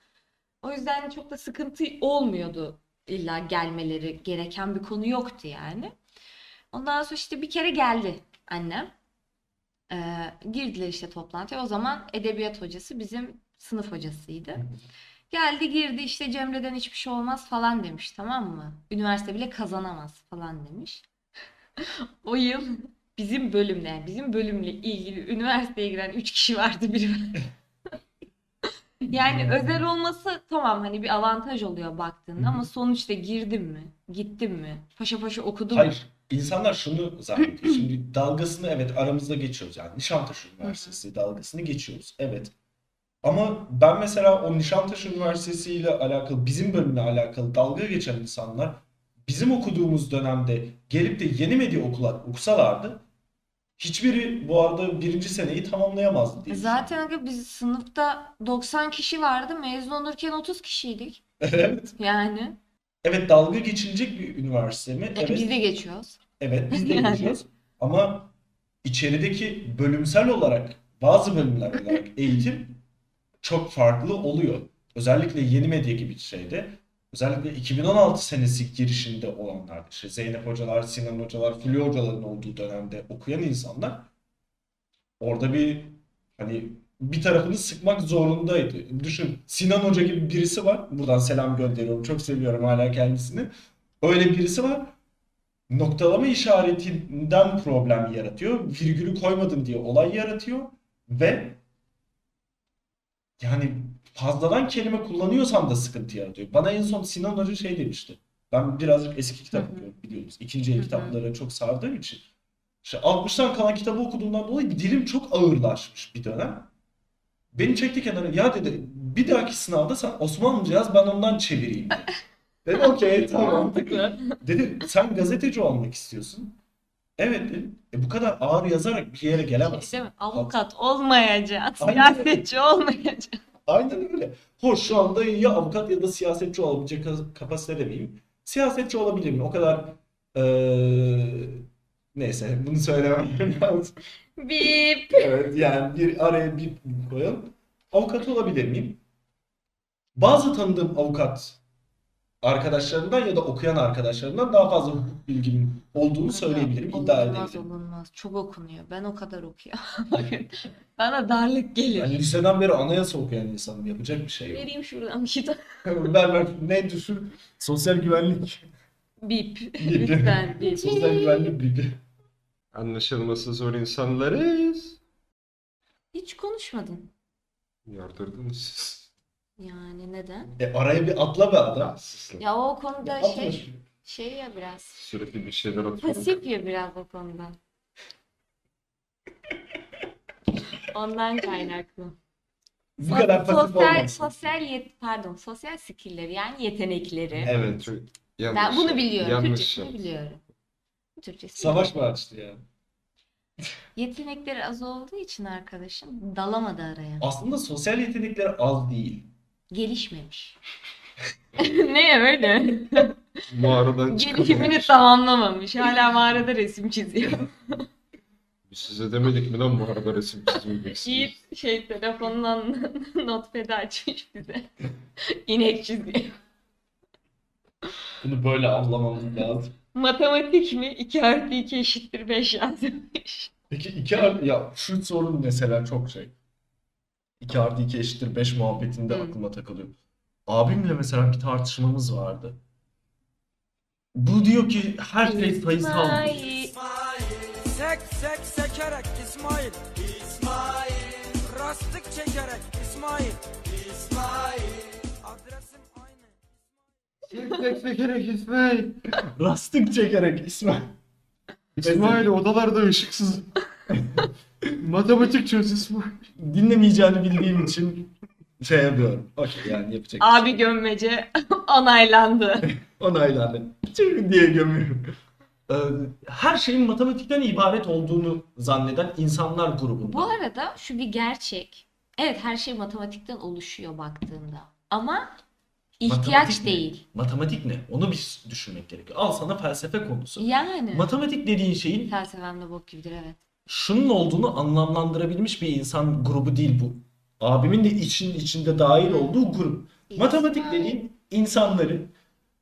O yüzden çok da sıkıntı olmuyordu. İlla gelmeleri gereken bir konu yoktu yani. Ondan sonra işte bir kere geldi annem. Ee, girdiler işte toplantıya. O zaman edebiyat hocası bizim sınıf hocasıydı. Geldi girdi işte Cemre'den hiçbir şey olmaz falan demiş tamam mı? Üniversite bile kazanamaz falan demiş. O yıl bizim bölümle yani bizim bölümle ilgili üniversiteye giren 3 kişi vardı biri. Yani özel olması tamam hani bir avantaj oluyor baktığında ama sonuçta girdim mi? Gittim mi? Paşa paşa okudum mu? İnsanlar şunu zannediyor. Şimdi dalgasını evet aramızda geçiyoruz yani. Nişantaşı Üniversitesi dalgasını geçiyoruz. Evet. Ama ben mesela o Nişantaşı Üniversitesi ile alakalı, bizim bölümle alakalı dalga geçen insanlar bizim okuduğumuz dönemde gelip de yeni medya okular, okusalardı hiçbiri bu arada birinci seneyi tamamlayamazdı diye Zaten biz sınıfta 90 kişi vardı. Mezun olurken 30 kişiydik. Evet. Yani. Evet dalga geçilecek bir üniversite mi? E, Evet. Biz de geçiyoruz. Evet biz de Yani. geçiyoruz. Ama içerideki bölümsel olarak bazı bölümler olarak eğitim çok farklı oluyor. Özellikle yeni medya gibi bir şeyde. Özellikle 2016 senesi girişinde olanlar, işte Zeynep hocalar, Sinan hocalar, Fulya hocaların olduğu dönemde okuyan insanlar orada bir hani bir tarafını sıkmak zorundaydı. Düşün Sinan Hoca gibi birisi var. Buradan selam gönderiyorum. Çok seviyorum hala kendisini. Öyle birisi var noktalama işaretinden problem yaratıyor. Virgülü koymadım diye olay yaratıyor ve yani fazladan kelime kullanıyorsam da sıkıntı yaratıyor. Bana en son Sinan Hoca şey demişti. Ben birazcık eski kitap okuyorum biliyorsunuz. İkinci el kitaplara çok sardığım için. İşte 60'tan kalan kitabı okuduğumdan dolayı dilim çok ağırlaşmış bir dönem. Beni çekti kenara. Ya dedi bir dahaki sınavda sen Osmanlıca yaz ben ondan çevireyim dedi. Dedim okey tamam. Dedi sen gazeteci olmak istiyorsun. Evet dedim. E bu kadar ağır yazarak bir yere gelemezsin. Mi? Avukat olmayacaksın. Siyasetçi olmayacaksın. Aynen öyle. Hoş şu anda ya avukat ya da siyasetçi olabilecek kapasitede miyim? Siyasetçi olabilirim. O kadar eee, neyse bunu söylemem lazım. Bip. Evet yani bir araya bir koyalım. Avukat olabilir miyim? Bazı tanıdığım avukat arkadaşlarımdan ya da okuyan arkadaşlarımdan daha fazla hukuk bilgim olduğunu söyleyebilirim, iddia Olunmaz edebilirim. olunmaz. Çok okunuyor. Ben o kadar okuyorum. Bana darlık gelir. Yani liseden beri anayasa okuyan insanım. Yapacak bir şey yok. Vereyim şuradan bir kitap. Ver ver. Ne düşün? Sosyal güvenlik. Bip. Lütfen bip. Sosyal güvenlik bilgi. Anlaşılması zor insanlarız. Hiç konuşmadın. Yardırdınız siz. Yani neden? E araya bir atla be adam. Ya siz Ya o konuda Atla şey şey ya biraz. sürekli bir şeyler atıyorum. Pasif ya biraz o konuda. Ondan kaynaklı. Bu kadar pasif sosyal, olmasın. sosyal yet pardon sosyal skill'leri yani yetenekleri. Evet. Çok yanlış. Ben bunu biliyorum. Yanlış Türkçesini biliyorum. Türkçesini Savaş mı açtı ya? Yetenekleri az olduğu için arkadaşım dalamadı araya. Aslında sosyal yetenekleri az değil. Gelişmemiş. ne öyle? Mağaradan Gelişimini çıkamamış. tamamlamamış. Hala mağarada resim çiziyor. Biz size demedik mi lan mağarada resim çizmeyeceksiniz? Yiğit şey telefonundan notepad açmış bize. İnek çiziyor. Bunu böyle anlamamız lazım. Matematik mi? 2 artı 2 eşittir 5 yazmış. Peki 2 artı ya şu sorun mesela çok şey. 2 artı 2 eşittir 5 muhabbetinde Hı. aklıma takılıyor. Abimle mesela bir tartışmamız vardı. Bu diyor ki her şey sayısal. Sek sek sekerek İsmail İsmail Rastlık çekerek İsmail İsmail aynı gerek İsmail. Rastlık çekerek İsmail. İsmail odalarda ışıksız. Matematik çöz İsmail. Dinlemeyeceğini bildiğim için şey yapıyorum. Okey yani yapacak. bir şey Abi gömmece onaylandı. Onaylandı. Tüh diye gömüyorum. Ee, Her şeyin matematikten ibaret olduğunu zanneden insanlar grubunda. Bu arada şu bir gerçek. Evet her şey matematikten oluşuyor baktığında. Ama ihtiyaç Matematik ne? değil. Matematik ne? Onu bir düşünmek gerekiyor. Al sana felsefe konusu. Yani. Matematik dediğin şeyin Felsefemde bok gibidir evet. şunun olduğunu anlamlandırabilmiş bir insan grubu değil bu. Abimin de için içinde dahil olduğu grup. Matematik İsmail. dediğin insanların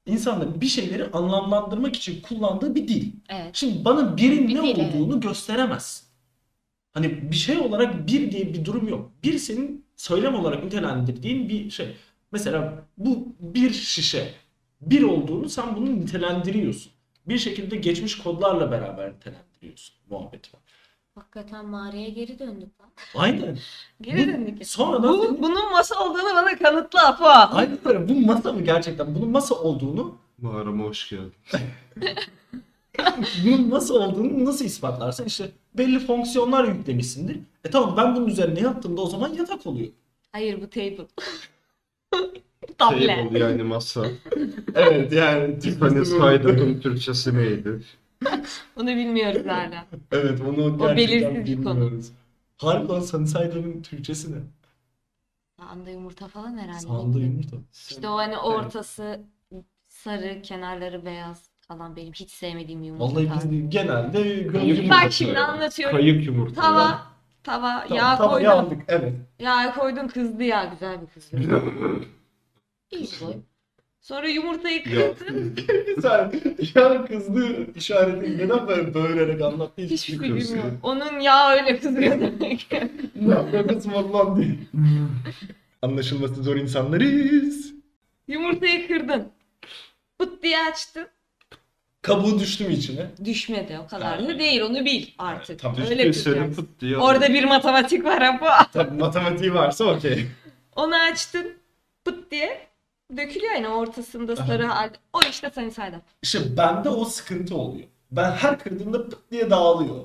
insanların bir şeyleri anlamlandırmak için kullandığı bir dil. Evet. Şimdi bana birin Bir ne dil, evet. olduğunu gösteremez. Hani bir şey olarak bir diye bir durum yok. Bir senin söylem olarak nitelendirdiğin bir şey. Mesela bu bir şişe. Bir olduğunu sen bunu nitelendiriyorsun. Bir şekilde geçmiş kodlarla beraber nitelendiriyorsun. Muhabbet var. Hakikaten mağaraya geri döndük lan. Aynen. Geri Bu- döndük. sonradan Bu, bunun masa olduğunu bana kanıtla Apo. Aynen öyle. Bu masa mı gerçekten? Bunun masa olduğunu Mağarama hoş geldin. bunun nasıl olduğunu nasıl ispatlarsın? İşte belli fonksiyonlar yüklemişsindir. E tamam ben bunun üzerine yattığımda o zaman yatak oluyor. Hayır bu table. Table. Table yani masa. Evet yani. Tiffany Skyder'ın Türkçesi neydi? Onu bilmiyoruz hala. Evet onu O gerçekten belirsiz bir konu. bilmiyoruz. Harbiden Sunnyside Türkçesi ne? Sağında yumurta falan herhalde. Sağında yumurta. İşte o hani ortası sarı, kenarları beyaz falan benim hiç sevmediğim yumurta Vallahi biz genelde Kayık gördük. Bak yumurta şimdi anlatıyorum. Kayık yumurta. Tava, tava, Tamam, yağ tamam, koydun. yandık. Evet. Yağ koydun kızdı ya güzel bir kızdı. İyi koy. Sonra yumurtayı Ya. kırdın. Sen ya kızdı işaretini neden böyle böğürerek anlattı hiç Hiçbir bilmiyorum. fikrim yok. Onun yağı öyle kızıyor demek. Ne yapıyoruz lan diye. Anlaşılması zor insanlarız. Yumurtayı kırdın. Pıt diye açtın. Kabuğu düştü mü içine? Düşmedi o kadar da değil onu bil artık. Tamam, öyle kıracaksın. pıt diye Orada bir matematik var Apo. Tabii matematiği varsa okey. Onu açtın. Pıt diye. Dökülüyor yani ortasında sarı halde. O işte Side Up. İşte bende o sıkıntı oluyor. Ben her kırdığımda pıt diye dağılıyor.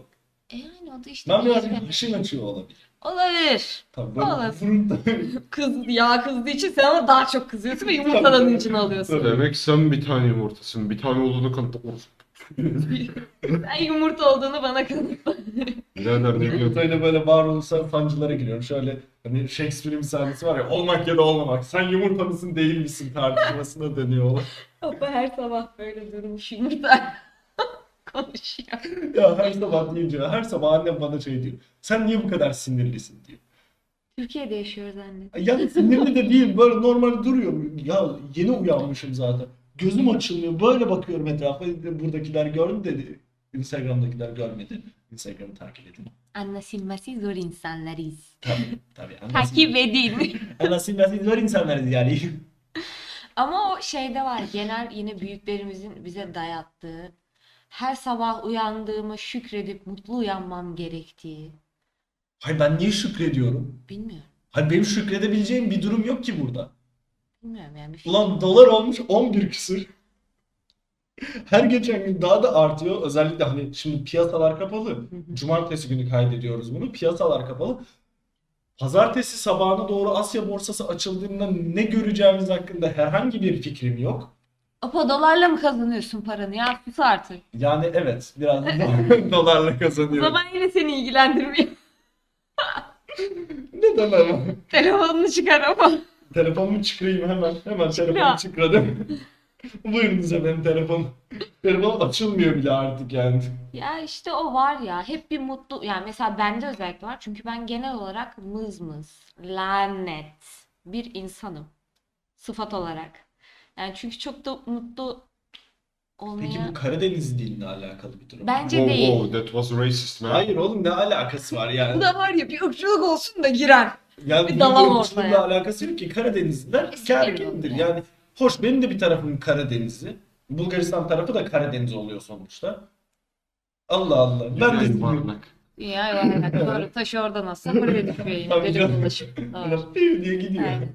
E yani o da işte Ben bir birazcık yetenek. haşin açıyor olabilir. Olabilir. Tabii Olabilir. Kız, yağ kızdığı için sen ama daha çok kızıyorsun ve yumurtadan için alıyorsun. Demek sen bir tane yumurtasın. Bir tane olduğunu kanıtla. Sen yumurta olduğunu bana kanıtla. Birader ne diyor? yumurtayla böyle varoluşsal sancılara giriyorum. Şöyle hani Shakespeare'in bir sahnesi var ya olmak ya da olmamak. Sen yumurta mısın değil misin tartışmasına dönüyor olay. Baba her sabah böyle durmuş yumurta konuşuyor. Ya her sabah deyince her sabah annem bana şey diyor. Sen niye bu kadar sinirlisin diyor. Türkiye'de yaşıyoruz anne. Ya sinirli de değil böyle normal duruyorum. Ya yeni uyanmışım zaten. Gözüm açılmıyor. Böyle bakıyorum etrafa. Buradakiler gördü dedi. Instagram'dakiler görmedi. Instagram'ı takip edin. Anlaşılması zor insanlarız. Tabii tabii. Takip edin. Anlaşılması zor insanlarız yani. Ama o şeyde var genel yine büyüklerimizin bize dayattığı her sabah uyandığıma şükredip mutlu uyanmam gerektiği. Hayır ben niye şükrediyorum? Bilmiyorum. Hayır benim şükredebileceğim bir durum yok ki burada. Bilmiyorum yani bir Ulan dolar olmuş 11 küsür. Her geçen gün daha da artıyor. Özellikle hani şimdi piyasalar kapalı. Cumartesi günü kaydediyoruz bunu. Piyasalar kapalı. Pazartesi sabahına doğru Asya borsası açıldığında ne göreceğimiz hakkında herhangi bir fikrim yok. Apo dolarla mı kazanıyorsun paranı ya? Sus artık. Yani evet biraz do- dolarla O kazanıyorum. zaman yine seni ilgilendirmiyor. Neden ama? Telefonunu çıkar ama. Telefonumu çıkarayım hemen. Hemen Ya. telefonumu çıkardım. Buyurunuz efendim telefon. Telefon açılmıyor bile artık yani. Ya işte o var ya hep bir mutlu yani mesela bende özellikle var çünkü ben genel olarak mızmız, lanet bir insanım sıfat olarak. Yani çünkü çok da mutlu Peki olmaya bu Karadeniz dilinle alakalı bir durum. mu? bence Wow, değil. wow, that was racist man. Hayır oğlum ne alakası var yani? Bu da var ya bir ırkçılık olsun da girer. Yani bir bunun dalam ırkçılıkla alakası yok ki Karadenizliler Estağfurullah gergindir. ya. Yani hoş benim de bir tarafım Karadenizli. Bulgaristan tarafı da Karadeniz oluyor sonuçta. Allah Allah. Ben de Dünya sizin yuvarlak. Ya yuvarlak doğru taşı oradan atsa buraya düşüyor yine Tabii derin canım. dolaşım. Doğru. Biraz piu diye gidiyor. Aynen.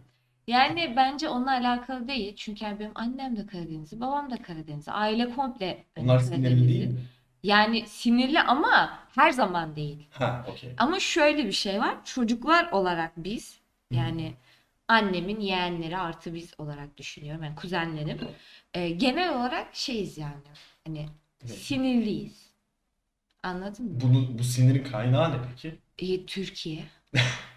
Yani bence onunla alakalı değil. Çünkü yani benim annem de Karadenizli, babam da Karadenizli. Aile komple hani Onlar sinirli Karadenizli. değil mi? Yani sinirli ama her zaman değil. Ha okey. Ama şöyle bir şey var. Çocuklar olarak biz yani annemin yeğenleri artı biz olarak düşünüyorum. Yani kuzenlerim. e, genel olarak şeyiz yani. Hani Evet. sinirliyiz. Anladın mı? Bunu, bu sinirin kaynağı ne peki? E, Türkiye.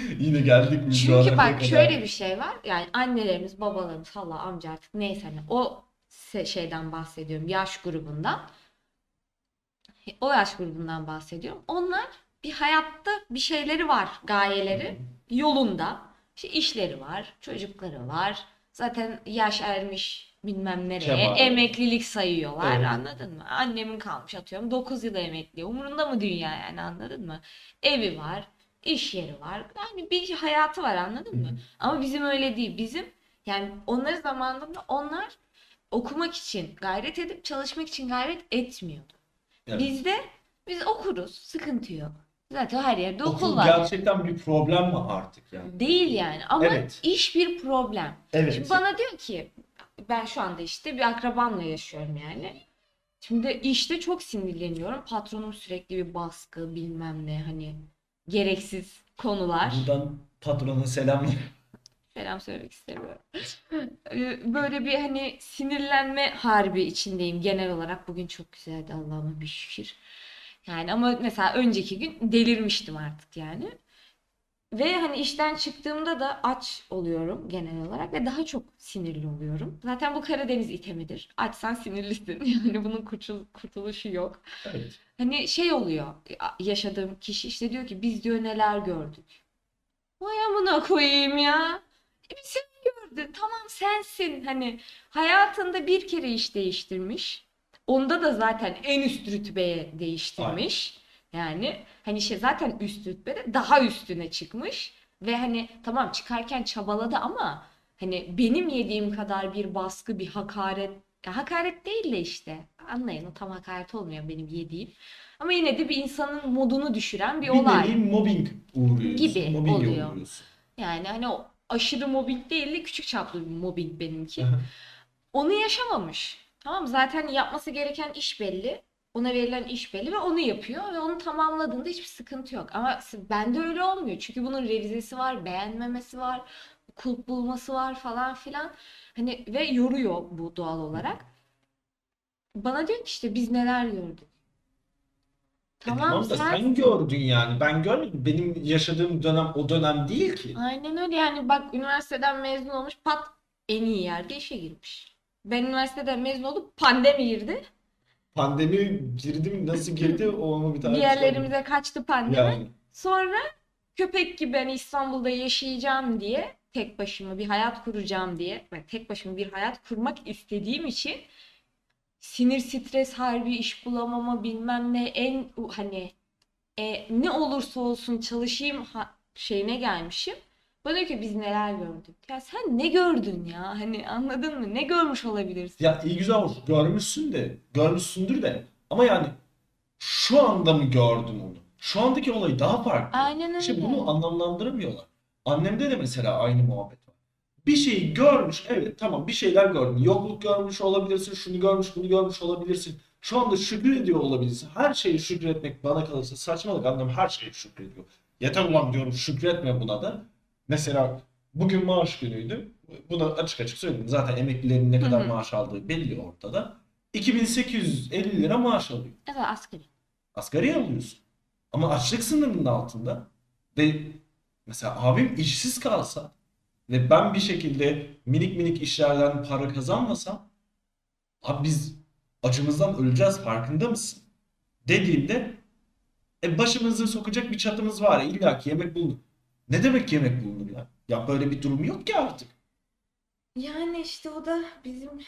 Yine geldik mi şu Çünkü bak kadar? şöyle bir şey var. Yani annelerimiz, babalarımız, hala amca artık neyse hani o se- şeyden bahsediyorum. Yaş grubundan. O yaş grubundan bahsediyorum. Onlar bir hayatta bir şeyleri var, gayeleri yolunda. İşte işleri var, çocukları var. Zaten yaş ermiş bilmem nereye. Kemal. Emeklilik sayıyorlar. Evet. Anladın mı? Annemin kalmış atıyorum 9 yıl emekli. Umurunda mı dünya yani anladın mı? Evi var, iş yeri var. Yani bir hayatı var anladın mı? Ama bizim öyle değil. Bizim yani onların zamanında onlar okumak için gayret edip çalışmak için gayret etmiyordu. Evet. Bizde biz okuruz, sıkıntı yok. Zaten her yerde okul Okul var. gerçekten bir problem mi artık yani? Değil yani ama Evet. iş bir problem. Evet. Şimdi bana diyor ki ben şu anda işte bir akrabamla yaşıyorum yani. Şimdi işte çok sinirleniyorum. Patronum sürekli bir baskı bilmem ne hani gereksiz konular. Buradan patrona selamlar. Selam söylemek istemiyorum. Ee, Böyle bir hani sinirlenme harbi içindeyim genel olarak. Bugün çok güzeldi Allah'ıma bir şükür. Yani ama mesela önceki gün delirmiştim artık yani. Ve hani işten çıktığımda da aç oluyorum genel olarak ve daha çok sinirli oluyorum. Zaten bu Karadeniz itemidir. Açsan sinirlisin. Yani bunun kurtul- kurtuluşu yok. Evet. Hani şey oluyor yaşadığım kişi işte diyor ki biz diyor neler gördük. Vay amına koyayım ya. E bir sen gördün tamam sensin hani hayatında bir kere iş değiştirmiş. Onda da zaten en üst rütbeye değiştirmiş. Yani hani şey zaten üst rütbede daha üstüne çıkmış. Ve hani tamam çıkarken çabaladı ama hani benim yediğim kadar bir baskı bir hakaret ya hakaret değil de işte anlayın o tam hakaret olmuyor benim yediğim. Ama yine de bir insanın modunu düşüren bir Bir olay. nevi mobbing uğruyorsun. Gibi Mobbinge oluyor. uğruyorsun. Yani hani o aşırı mobbing değil de küçük çaplı bir mobbing benimki. Aha. Onu yaşamamış. Tamam? Zaten yapması gereken iş belli. Ona verilen iş belli ve onu yapıyor ve onu tamamladığında hiçbir sıkıntı yok. Ama bende öyle olmuyor. Çünkü bunun revizesi var, beğenmemesi var, kulp bulması var falan filan. Hani ve yoruyor bu doğal olarak. Bana diyor ki işte biz neler gördük. E tamam da sen- sen gördün yani. Ben görmedim. Benim yaşadığım dönem o dönem değil ki. Aynen öyle yani bak üniversiteden mezun olmuş pat en iyi yerde işe girmiş. Ben üniversiteden mezun olup pandemi girdi. Pandemi girdi mi? Nasıl girdi? O onu bir tartışalım. yerlerimize kaçtı pandemi. Yani. Sonra köpek gibi ben İstanbul'da yaşayacağım diye tek başıma bir hayat kuracağım diye ve tek başıma bir hayat kurmak istediğim için sinir stres harbi iş bulamama bilmem ne en hani e, ne olursa olsun çalışayım ha- şeyine gelmişim. Bana diyor ki biz neler gördük. Ya sen ne gördün ya? Hani anladın mı? Ne görmüş olabilirsin? Ya iyi güzel hoş. Görmüşsün de. Görmüşsündür de. Ama yani şu anda mı gördün onu? Şu andaki olay daha farklı. Aynen İşte öyle. bunu anlamlandıramıyorlar. Annemde de mesela aynı muhabbet var. Bir şeyi görmüş, evet tamam bir şeyler gördün. Yokluk görmüş olabilirsin, şunu görmüş, bunu görmüş olabilirsin. Şu anda şükrediyor olabilirsin. Her şeye şükretmek bana kalırsa saçmalık. Annem her şeye şükrediyor. Yeter ulan diyorum şükretme buna da. Mesela bugün maaş günüydü. bunu açık açık söyleyeyim. Zaten emeklilerin ne kadar hı. maaş aldığı belli ortada. 2850 lira maaş alıyor. Evet asgari. Asgari alıyorsun. Ama açlık sınırının altında ve mesela abim işsiz kalsa ve ben bir şekilde minik minik işlerden para kazanmasam abi biz acımızdan öleceğiz farkında mısın? Dediğimde e başımızı sokacak bir çatımız var illa ki yemek bulunur. Ne demek yemek bulunur ya? Ya böyle bir durum yok ki artık. Yani işte o da bizim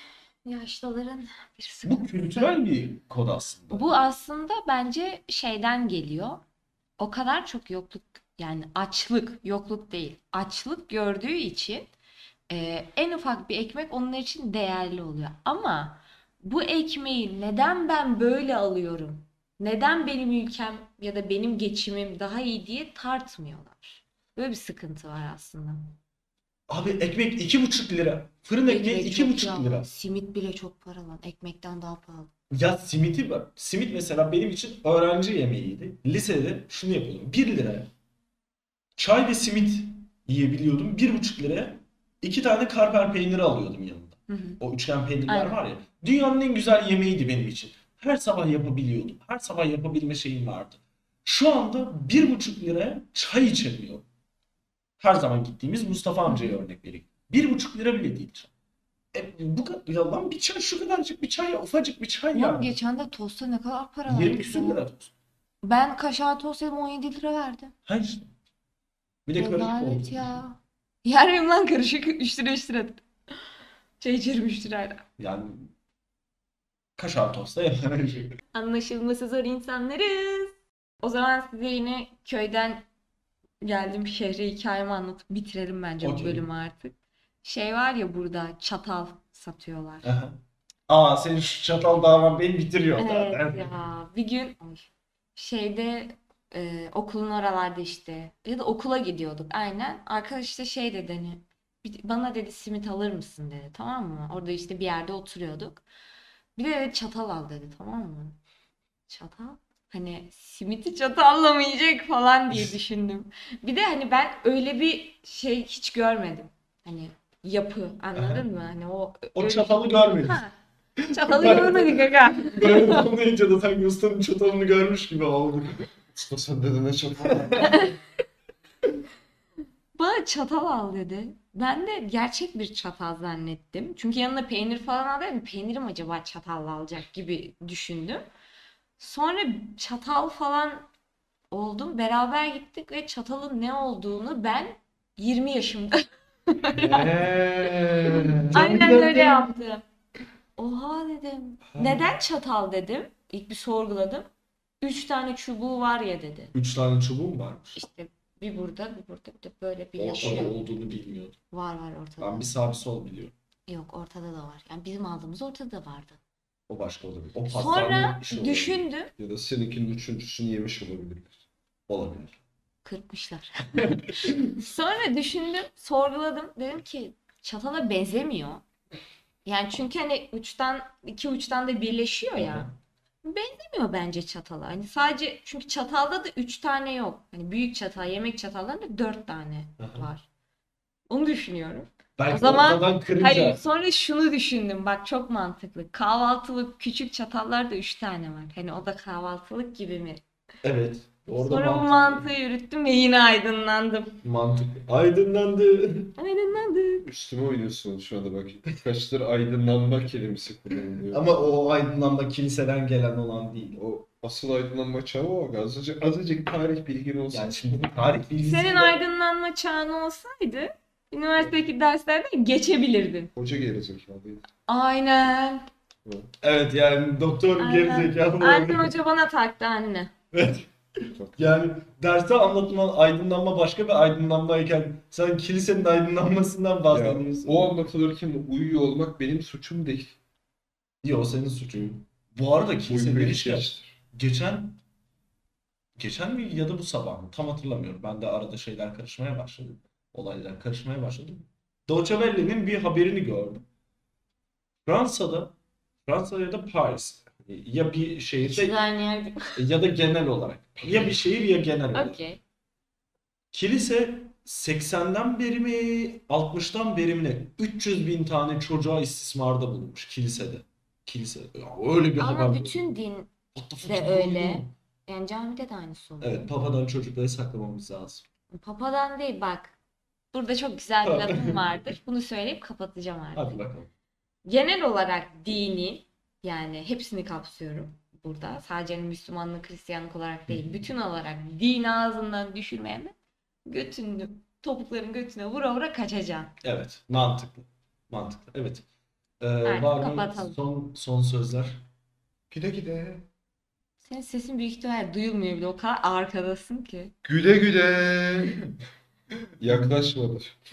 yaşlıların bir Bu sıkıntısı. kültürel bir kod aslında. Bu aslında bence şeyden geliyor. O kadar çok yokluk yani açlık, yokluk değil. Açlık gördüğü için e, en ufak bir ekmek onun için değerli oluyor. Ama bu ekmeği neden ben böyle alıyorum? Neden benim ülkem ya da benim geçimim daha iyi diye tartmıyorlar. Böyle bir sıkıntı var aslında. Abi ekmek iki buçuk lira. Fırın ekmeği Ekmek iki çok buçuk pahalı. lira. Simit bile çok paralı. Ekmekten daha pahalı. Ya simiti var. Simit mesela benim için öğrenci yemeğiydi. Lisede şunu yapıyordum. 1 liraya çay ve simit yiyebiliyordum. 1,5 liraya iki tane karper peyniri alıyordum yanında. Hı hı. O üçgen peynirler Aynen. var ya. Dünyanın en güzel yemeğiydi benim için. Her sabah yapabiliyordum. Her sabah yapabilme şeyim vardı. Şu anda 1,5 liraya çay içemiyorum. Her zaman gittiğimiz Mustafa amcaya örnek vereyim. 1,5 lira bile değil çay. E, bu kadar ya lan bir çay şu kadarcık bir çay ya ufacık bir çay ya. Geçen de tosta ne kadar para 20 verdik küsür ya? lira tost. Ben kaşar tost yedim 17 lira verdim. Hayır. Bir de karışık Rezalet oldu. ya. Yer miyim lan karışık 3 lira 3 lira. Çay içerim 3 lirayla. Yani kaşar tosta yapılan şey. Anlaşılması zor insanlarız. O zaman size yine köyden geldim şehre hikayemi anlatıp bitirelim bence bu Okey. bölümü artık. Şey var ya burada çatal satıyorlar. Aha. Aa senin şu çatal davan beni bitiriyor Evet zaten. ya bir gün ay, şeyde e, okulun oralarda işte ya da okula gidiyorduk aynen. Arkadaş işte şey dedi hani "Bir- bana dedi simit alır mısın dedi tamam mı? Orada işte bir yerde oturuyorduk. Bir de dedi, çatal al dedi tamam mı? Çatal? Hani simiti çatalla mı yiyecek falan diye düşündüm. Bir de hani ben öyle bir şey hiç görmedim. Hani yapı anladın mı? Hani o O öyle- çatalı görmedim. Ha. Çatalı görmedik aga. Böyle anlayınca da sanki ustanın çatalını görmüş gibi oldu. Usta sen de ne çapar? Bana çatal al dedi. Ben de gerçek bir çatal zannettim. Çünkü yanına peynir falan aldım. Peynirim acaba çatalla alacak gibi düşündüm. Sonra çatal falan oldum. Beraber gittik ve çatalın ne olduğunu ben 20 yaşımda aynen öyle yaptım. Oha dedim. Neden çatal dedim. İlk bir sorguladım. Üç tane çubuğu var ya dedi. Üç tane çubuğum varmış. İşte bir burada, bir burada, bir de böyle Ortada birleşiyor. olduğunu bilmiyordum. Var var ortada. Ben bir sağ bir sol biliyorum. Yok ortada da var. Yani bizim aldığımız ortada da vardı. O başka olabilir. O Sonra pastane işi olabilir. düşündüm. Ya da seninkinin üçüncüsünü yemiş olabilirler. Olabilir. Kırpmışlar. Sonra düşündüm, sorguladım. Dedim ki çatala benzemiyor. Yani çünkü hani uçtan iki uçtan da birleşiyor ya. Benzemiyor bence çatala. Hani sadece çünkü çatalda da üç tane yok. Hani büyük çatal, yemek çatallarında dört tane Aha. var. Onu düşünüyorum. Belki O zaman- kırınca. Hayır, sonra şunu düşündüm. Bak çok mantıklı. Kahvaltılık küçük çatallarda üç tane var. Hani o da kahvaltılık gibi mi? Evet. Orada Sonra bu mantığı yürüttüm ve yine aydınlandım. Mantık. Aydınlandı. Aydınlandık. Üstüme oynuyorsun şu anda bak. Kaçtır aydınlanma kelimesi kullanılıyor. Ama o aydınlanma kiliseden gelen olan değil. O O asıl aydınlanma çağı o. Azıcık, azıcık tarih bilgin olsun. yani şimdi tarih bilgisi Senin aydınlanma çağın olsaydı üniversitedeki derslerden geçebilirdin. Hoca gerizekalıydı. Aynen. Evet yani doktor Aynen. gerizekalı. Aydın Hoca bana taktı anne. Evet. Yani derste anlatılan aydınlanma başka bir aydınlanmayken sen kilisenin aydınlanmasından Ya, bahsediyorsun. o anlatılırken uyuyor olmak benim suçum değil. Yok senin suçun. Bu arada kilise Uyku demişken ihtiyaçtır. geçen geçen mi ya da bu sabah mı tam hatırlamıyorum. Ben de arada şeyler karışmaya başladı. Olaylar karışmaya başladı. Deutsche Welle'nin bir haberini gördüm. Fransa'da Fransa ya da Paris ya bir şehirde ya da genel olarak ya bir şehir ya genel olarak okey. kilise 80'den beri mi 60'tan beri mi ne 300 bin tane çocuğa istismarda bulunmuş kilisede. Ya öyle bir haber. Ama bütün din What the fuck de öyle. Yani camide de aynısı oluyor. Evet, papadan çocukları saklamamız lazım. Papadan değil bak. Burada çok güzel bir lafım vardır. Bunu söyleyip kapatacağım artık. Hadi bakalım. Genel olarak dini yani hepsini kapsıyorum burada. Sadece Müslümanlık, Hristiyanlık olarak değil. Bütün olarak din ağzından düşürmeyen de götünü, topukların götüne vura vura kaçacaksın. Evet, mantıklı. Mantıklı. Evet. Ee, Artık var mı kapatalım. son son sözler? Güle güle. Senin sesin büyük ihtimal duyulmuyor bile. O kadar arkadasın ki. Güle güle. Yaklaşmadı.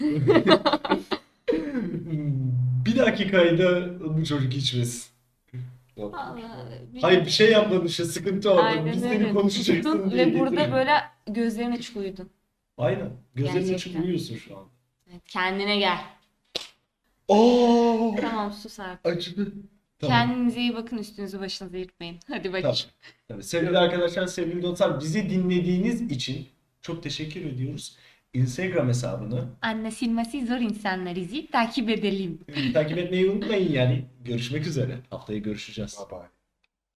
bir dakikayı da bu çocuk içmesin. Vallahi Hayır bir şey yapmadın işte sıkıntı orada. Aynen Biz öyle. seni konuşacaksın Tutun diye Ve burada getiriyor. böyle gözlerini açık uyudun. Aynen. Gözlerini açıp Gerçekten. uyuyorsun şu an. Evet, kendine gel. Oo! Tamam sus artık. Acıdı. Tamam. Kendinize iyi bakın üstünüzü başınızı yırtmayın. Hadi bakayım. Tamam. Evet, sevgili arkadaşlar, sevgili dostlar bizi dinlediğiniz için çok teşekkür ediyoruz. Instagram hesabını Anne silmesi zor insanlarızı takip edelim. takip etmeyi unutmayın yani. Görüşmek üzere. Haftaya görüşeceğiz. Bye bye.